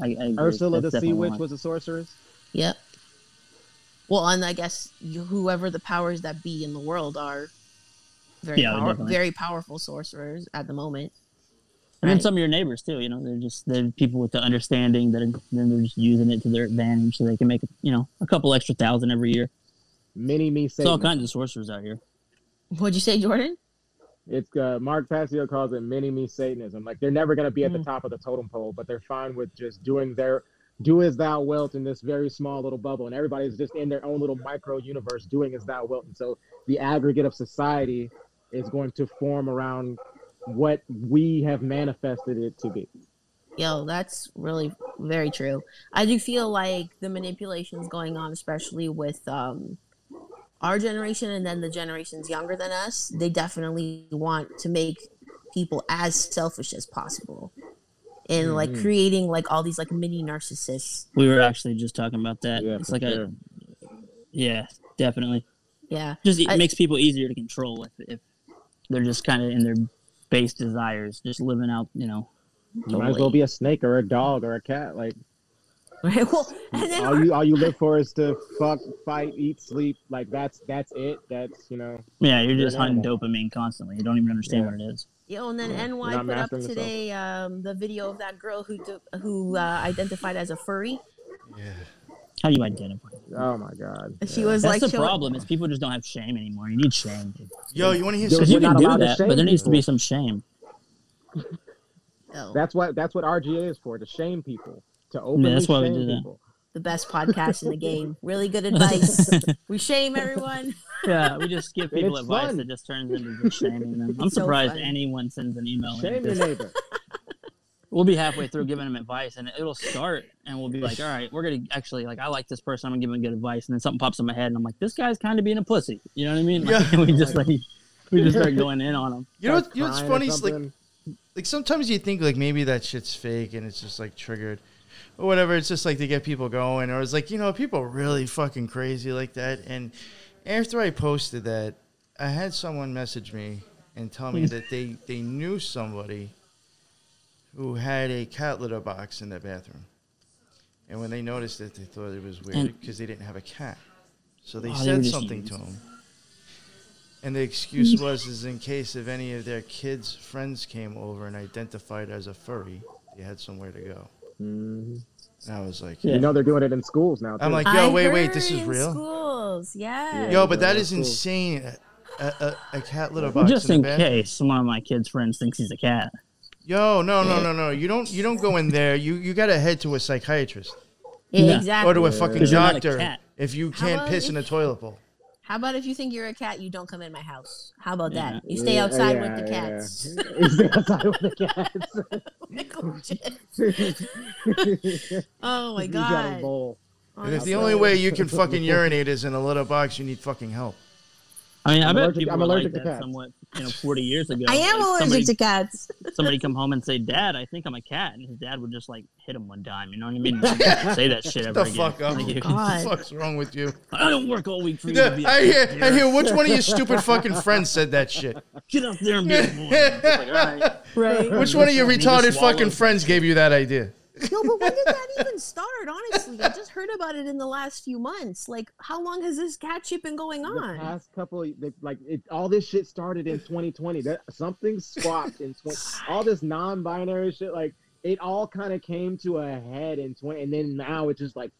I, I. Ursula That's the Sea Witch was a sorceress. Yep. Well, and I guess you, whoever the powers that be in the world are very Yeah, power, very powerful sorcerers at the moment. And then some of your neighbors too. You know, they're just they're people with the understanding that are, then they're just using it to their advantage, so they can make you know a couple extra thousand every year. Mini me There's all kinds of sorcerers out here. What'd you say, Jordan? It's uh, Mark Passio calls it mini me Satanism. Like they're never going to be at the Mm. top of the totem pole, but they're fine with just doing their do as thou wilt in this very small little bubble, and everybody's just in their own little micro universe doing as thou wilt. And so the aggregate of society is going to form around what we have manifested it to be. Yo, that's really very true. I do feel like the manipulations going on, especially with um, our generation and then the generations younger than us, they definitely want to make people as selfish as possible. And like Mhm. creating like all these like mini narcissists. We were actually just talking about that. Yeah, it's like sure. a yeah, definitely. Yeah. Just it I- makes people easier to control if, if they're just kind of in their base desires, just living out. You know, You might as well be a snake or a dog or a cat. Like <laughs> Right. Well, and then all you <laughs> all you live for is to fuck, fight, eat, sleep. Like that's that's it. That's you know. yeah, you're You're just hunting animal. dopamine constantly. You don't even understand Yeah. what it is. Yo, and then Yeah, NY you're put up today um, the video of that girl who do, who uh, identified as a furry. Yeah. How do you identify? Oh my god. She Yeah. was That's like, the problem. Is people just don't have shame anymore. You need shame. Yo, you want to hear Yo, Because something? you We're can not do allowed to that, shame but there needs to be some shame. Oh, That's what that's what RGA is for to shame people to openly that's why we shame do that. people. the best podcast in the game. <laughs> Really good advice. <laughs> we shame everyone. yeah, we just give people it's advice fun. that just turns into just shaming them. <laughs> I'm so surprised funny. anyone sends an email. like Shame your neighbor. We'll be halfway through giving them advice, and it'll start, and we'll be like, "All right, we're gonna actually like, I like this person. I'm gonna give him good advice." And then something pops in my head, and I'm like, "This guy's kind of being a pussy." You know what I mean? Like, Yeah. <laughs> we just like we just start going in on him. You know, Starts what, you know what's funny? Is like, like sometimes you think like maybe that shit's fake and it's just like triggered or whatever. It's just like to get people going, or it's like you know people are really fucking crazy like that. And after I posted that, I had someone message me and tell me <laughs> that they they knew somebody who had a cat litter box in their bathroom, and when they noticed it, they thought it was weird because they didn't have a cat. So they Oh, said just something to him. And the excuse was is in case if any of their kids' friends came over and identified as a furry, they had somewhere to go. Mhm. And I was like, Yeah. You know they're doing it in schools now. Too. I'm like, I yo, wait, wait, this is in real. Schools, yeah. Yo, but that Yeah, is cool. insane. A, a, a cat litter box. just in, in case one of my kids' friends thinks he's a cat. Yo, no, no, no, no. You don't. You don't go in there. You you got to head to a psychiatrist Yeah, Yeah. exactly. or to a Yeah. fucking 'Cause you're not a doctor cat. if you How can't about piss in a toilet bowl. How about if you think you're a cat, you don't come in my house? How about Yeah. that? You stay Yeah, outside yeah, with the yeah. cats. <laughs> You stay outside with the cats. <laughs> <laughs> oh my You got a god. bowl. Oh, And if the only way you can fucking urinate is in a litter box, you need fucking help. I mean, i I'm bet allergic- people I'm allergic like to that cats. somewhat, you know, 40 years ago. <laughs> I am Like, allergic somebody, to cats. <laughs> somebody come home and say, "Dad, I think I'm a cat," and his dad would just like hit him one time. You know what I mean? say that <laughs> shit Get ever the again. fuck up. Like, What you- God. the fuck's wrong with you? I don't work all week for you to be. a I hear, cat, I dear. hear. Which one of your stupid fucking friends said that shit? Get up there and be a boy. Like, all right. Right. Which one of your retarded fucking friends gave you that idea? No, but when did that even start? Honestly, I just heard about it in the last few months. Like, how long has this cat shit been going The on? past couple, of, like it, all this shit started in 2020. That something swapped in 20. All this non-binary shit, like it all kind of came to a head in 20, and then now it's just like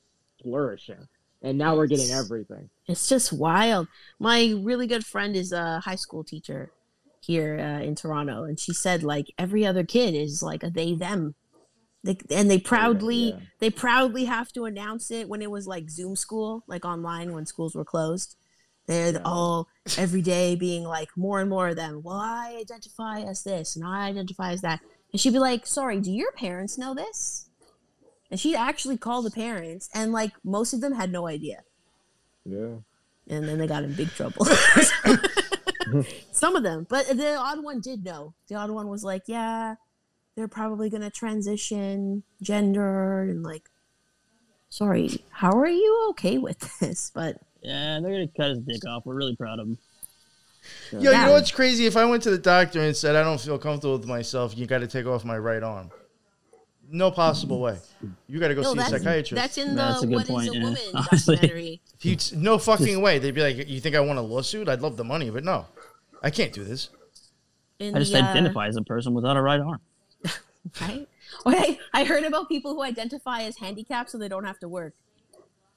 flourishing. And now we're getting everything. It's just wild. My really good friend is a high school teacher here uh, in Toronto, and she said like every other kid is like a they them. They, and they oh, proudly yeah. they proudly have to announce it when it was like Zoom school, like online when schools were closed. They're Yeah. all every day being like more and more of them. Well, I identify as this and I identify as that. And she'd be like, sorry, do your parents know this? And she'd actually call the parents, and like most of them had no idea Yeah. and then they got in big trouble. <laughs> <laughs> Some of them, but the odd one did know. The odd one was like, "Yeah, they're probably gonna transition gender," and like, "Sorry, how are you okay with <laughs> this?" But Yeah, they're gonna cut his dick off. We're really proud of him. Yo, you know what's crazy? If I went to the doctor and said I don't feel comfortable with myself, you got to take off my right arm. No possible way. You got to go no, see a psychiatrist. that's in the That's a good "What Is point, a yeah. Woman" <laughs> Honestly. documentary. He'd, no fucking way. They'd be like, "You think I want a lawsuit? I'd love the money, but no, I can't do this." In I just the, uh, identify as a person without a right arm. Right? <laughs> Okay, I heard about people who identify as handicapped so they don't have to work.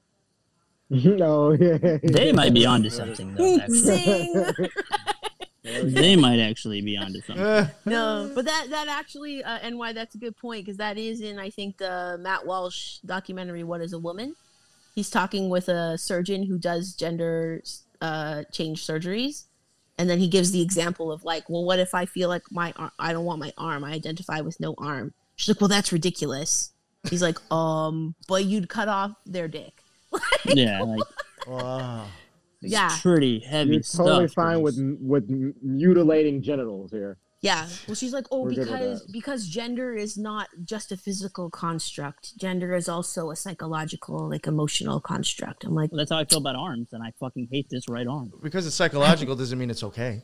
<laughs> no, yeah. <laughs> They might be onto something though. They might actually be onto something. No, but that that actually uh, and why that's a good point because that is in I think the Matt Walsh documentary "What Is a Woman." He's talking with a surgeon who does gender uh, change surgeries, and then he gives the example of like, well, what if I feel like my ar- I don't want my arm, I identify with no arm. She's like, well, that's ridiculous. He's like, um, but you'd cut off their dick. <laughs> Yeah, like wow. Yeah. pretty heavy You're stuff. totally fine Chris. with with mutilating genitals here. Yeah. Well, she's like, oh, We're because because gender is not just a physical construct. Gender is also a psychological, like emotional construct. I'm like, Well, that's how I feel about arms, and I fucking hate this right arm. Because it's psychological doesn't mean it's okay.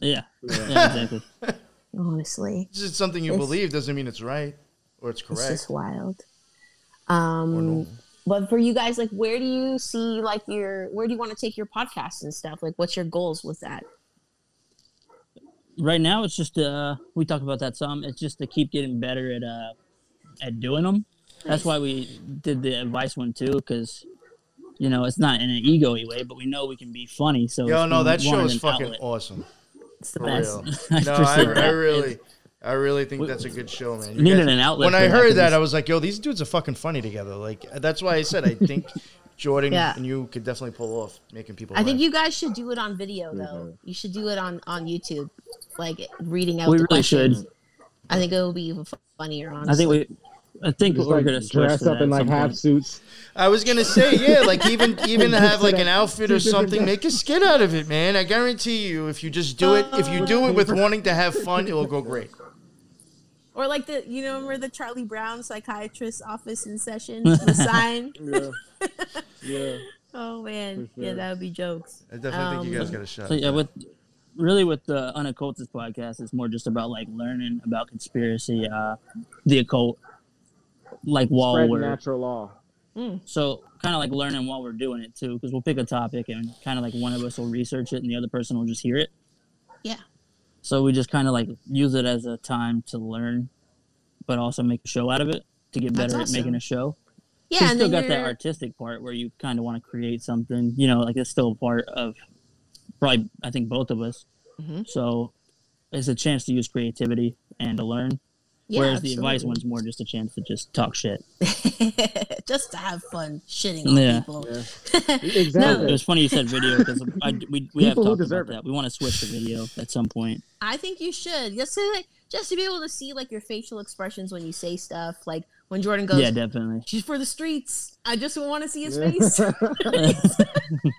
Yeah, Yeah. <laughs> yeah, exactly. <laughs> honestly, Just something you It's- believe doesn't mean it's right or it's correct. it's just wild. Um, but for you guys, like, where do you see like your where do you want to take your podcast and stuff? Like, what's your goals with that? Right now, it's just uh, we talked about that some. It's just to keep getting better at uh, at doing them. That's why we did the advice one too, because you know it's not in an ego-y way, but we know we can be funny. So Yo, no, that show is fucking outlet- awesome. It's the For best. real. <laughs> I No, I, I that. really, I really think that's a good show, man. You needed guys- an outlet. when I heard that, I was like, yo, these dudes are fucking funny together. Like that's why I said I think <laughs> Jordan Yeah. and you could definitely pull off making people. I think you guys should do it on video though. Mhm. You should do it on on YouTube, like reading out. We the really should. I think it will be even funnier. Honestly. I think we. I think Just we're like gonna switch dress up in like half suits. I was gonna say, yeah, like even <laughs> even have like an outfit or something. Make a skit out of it, man. I guarantee you, if you just do it, if you do it with wanting to have fun, it will go great. Or like the you know remember the Charlie Brown psychiatrist office in session <laughs> the sign. <laughs> Yeah. Yeah. Oh man, For yeah, that would be jokes. I definitely think you Um, guys got a shot. So yeah, with really with the unoccultist podcast, it's more just about like learning about conspiracy, uh, the occult, like while Spread we're natural law. so kind of like learning while we're doing it too, because we'll pick a topic and kind of like one of us will research it and the other person will just hear it. Yeah. So we just kind of like use it as a time to learn, but also make a show out of it to get That's better at making a show. Yeah, you still got that you're- artistic part where you kind of want to create something. You know, like it's still a part of probably I think both of us. Mhm. So it's a chance to use creativity and to learn. Yeah, Whereas the advice absolutely. one's more just a chance to just talk shit. <laughs> just to have fun shitting on Yeah. people. Yeah. <laughs> It was funny you said video because we we have People who talked about it. that. We want to switch to video at some point. I think you should just to like just to be able to see like your facial expressions when you say stuff. Like when Jordan goes, yeah, definitely. "She's for the streets." I just want to see his Yeah. face. <laughs>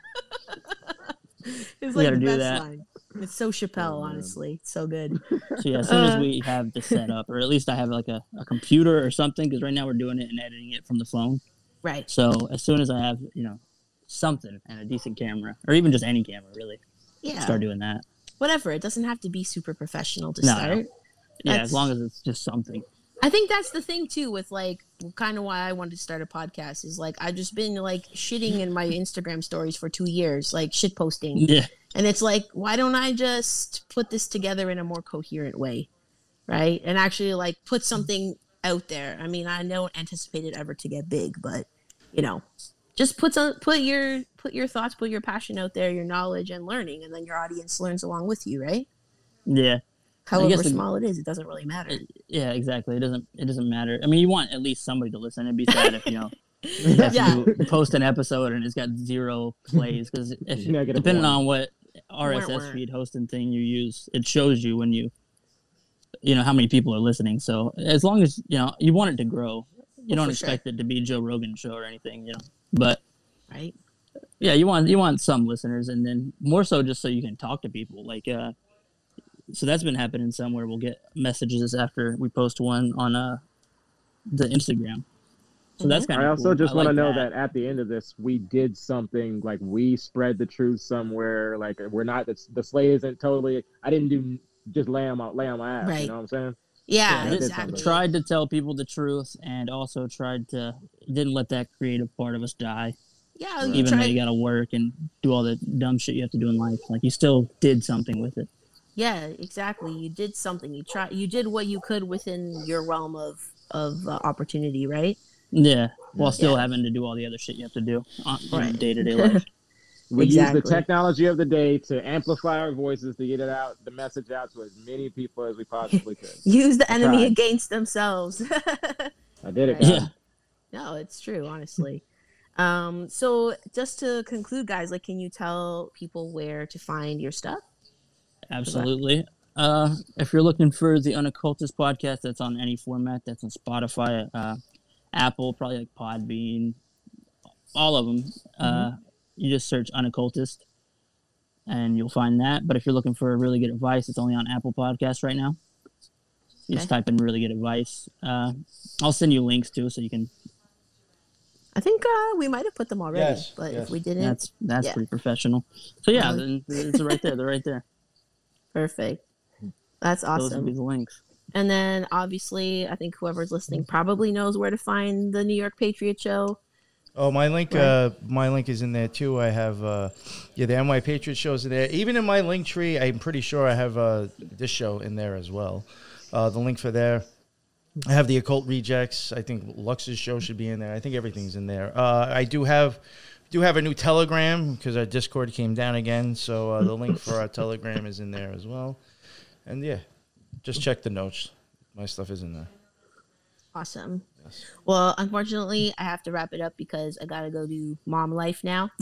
<laughs> it's We like gotta the do best that. line. It's so Chappelle, Oh, honestly. It's so good. <laughs> So yeah, as soon as Uh. we have this set up, or at least I have like a, a computer or something, because right now we're doing it and editing it from the phone. Right. So as soon as I have you know something and a decent camera, or even just any camera, really, Yeah. start doing that. Whatever. It doesn't have to be super professional to No, no. start. Yeah, That's- as long as it's just something. I think that's the thing too with like kind of why I wanted to start a podcast is like I've just been like shitting in my Instagram stories for 2 years, like shit posting. Yeah, And it's like why don't I just put this together in a more coherent way? Right? And actually like put something out there. I mean, I don't anticipate it ever to get big, but you know, just put some put your put your thoughts, put your passion out there, your knowledge and learning and then your audience learns along with you, right? yeah, However small it is, it doesn't really matter. yeah. Exactly. It doesn't. It doesn't matter. I mean, you want at least somebody to listen. It'd be sad if you know <laughs> you Yeah. post an episode and it's got zero plays because <laughs> depending on what. RSS feed hosting thing you use, it shows you when you you know how many people are listening. So as long as you know you want it to grow, you Well, don't for sure. expect it to be Joe Rogan show or anything, you know. But Right? yeah, you want you want some listeners, and then more so just so you can talk to people. Like, uh, so that's been happening somewhere. We'll get messages after we post one on uh the Instagram. So that's kind of. I also just want want to know that. at the end of this, we did something like we spread the truth somewhere. Like we're not the, the slate isn't totally. I didn't do just lay on my lay on my ass. Right. You know what I'm saying? Yeah, Yeah, I exactly. tried to tell people the truth and also tried to didn't let that creative part of us die Yeah, you even though you got to work and do all the dumb shit you have to do in life like you still did something with it Yeah, exactly. You did something. You try You did what you could within your realm of of uh, opportunity, right? yeah while still Yeah. having to do all the other shit you have to do on Right. day-to-day <laughs> life We use the technology of the day to amplify our voices to get it out, the message out to as many people as we possibly could. <laughs> Use the enemy tried. against themselves. <laughs> I did it. Right. yeah no, it's true, honestly. Um, so just to conclude, guys, like, can you tell people where to find your stuff? Absolutely. Uh if you're looking for the unoccultist podcast that's on any format that's on spotify uh apple probably like podbean all of them uh you just search unoccultist and you'll find that. But if you're looking for really good advice it's only on apple podcast right now. You just type in really good advice. Uh i'll send you links too so you can I think uh, we might have put them already, Yes, but yes. if we didn't, that's that's Yeah. pretty professional. So yeah Really? then it's right there. They're right there perfect. That's those awesome. would be the links And then obviously, I think whoever's listening probably knows where to find the New York Patriot Show. Oh, my link, Right. uh, my link is in there too. I have, uh, yeah, the NY Patriot shows in there. Even in my link tree, I'm pretty sure I have uh, this show in there as well. Uh, the link for there. I have the Occult Rejects. I think Lux's show should be in there. I think everything's in there. Uh, I do have, do have a new Telegram because our Discord came down again. So uh, the link for our Telegram is in there as well. And yeah, just check the notes. My stuff is in there. Awesome. Yes. Well, unfortunately, I have to wrap it up because I gotta go do mom life now. <laughs>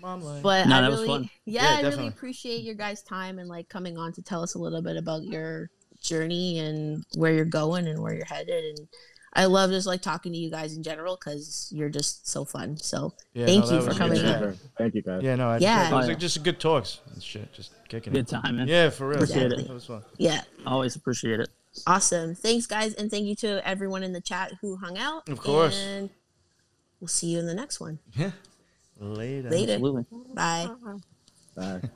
Mom life. But No, I that was really, fun. yeah, Yeah, I really appreciate your guys' time and like coming on to tell us a little bit about your journey and where you're going and where you're headed. And I love just like talking to you guys in general because you're just so fun. So Yeah, thank no, you for coming Yeah. Thank you, guys. Yeah, no, I, Yeah. it was like just good talks and shit, just kicking it. good it. time man Yeah, for real. Appreciate it. That was fun. yeah, always appreciate it awesome. Thanks, guys, and thank you to everyone in the chat who hung out. Of course. And we'll see you in the next one. Yeah. Later. Later. absolutely Bye. Bye. <laughs>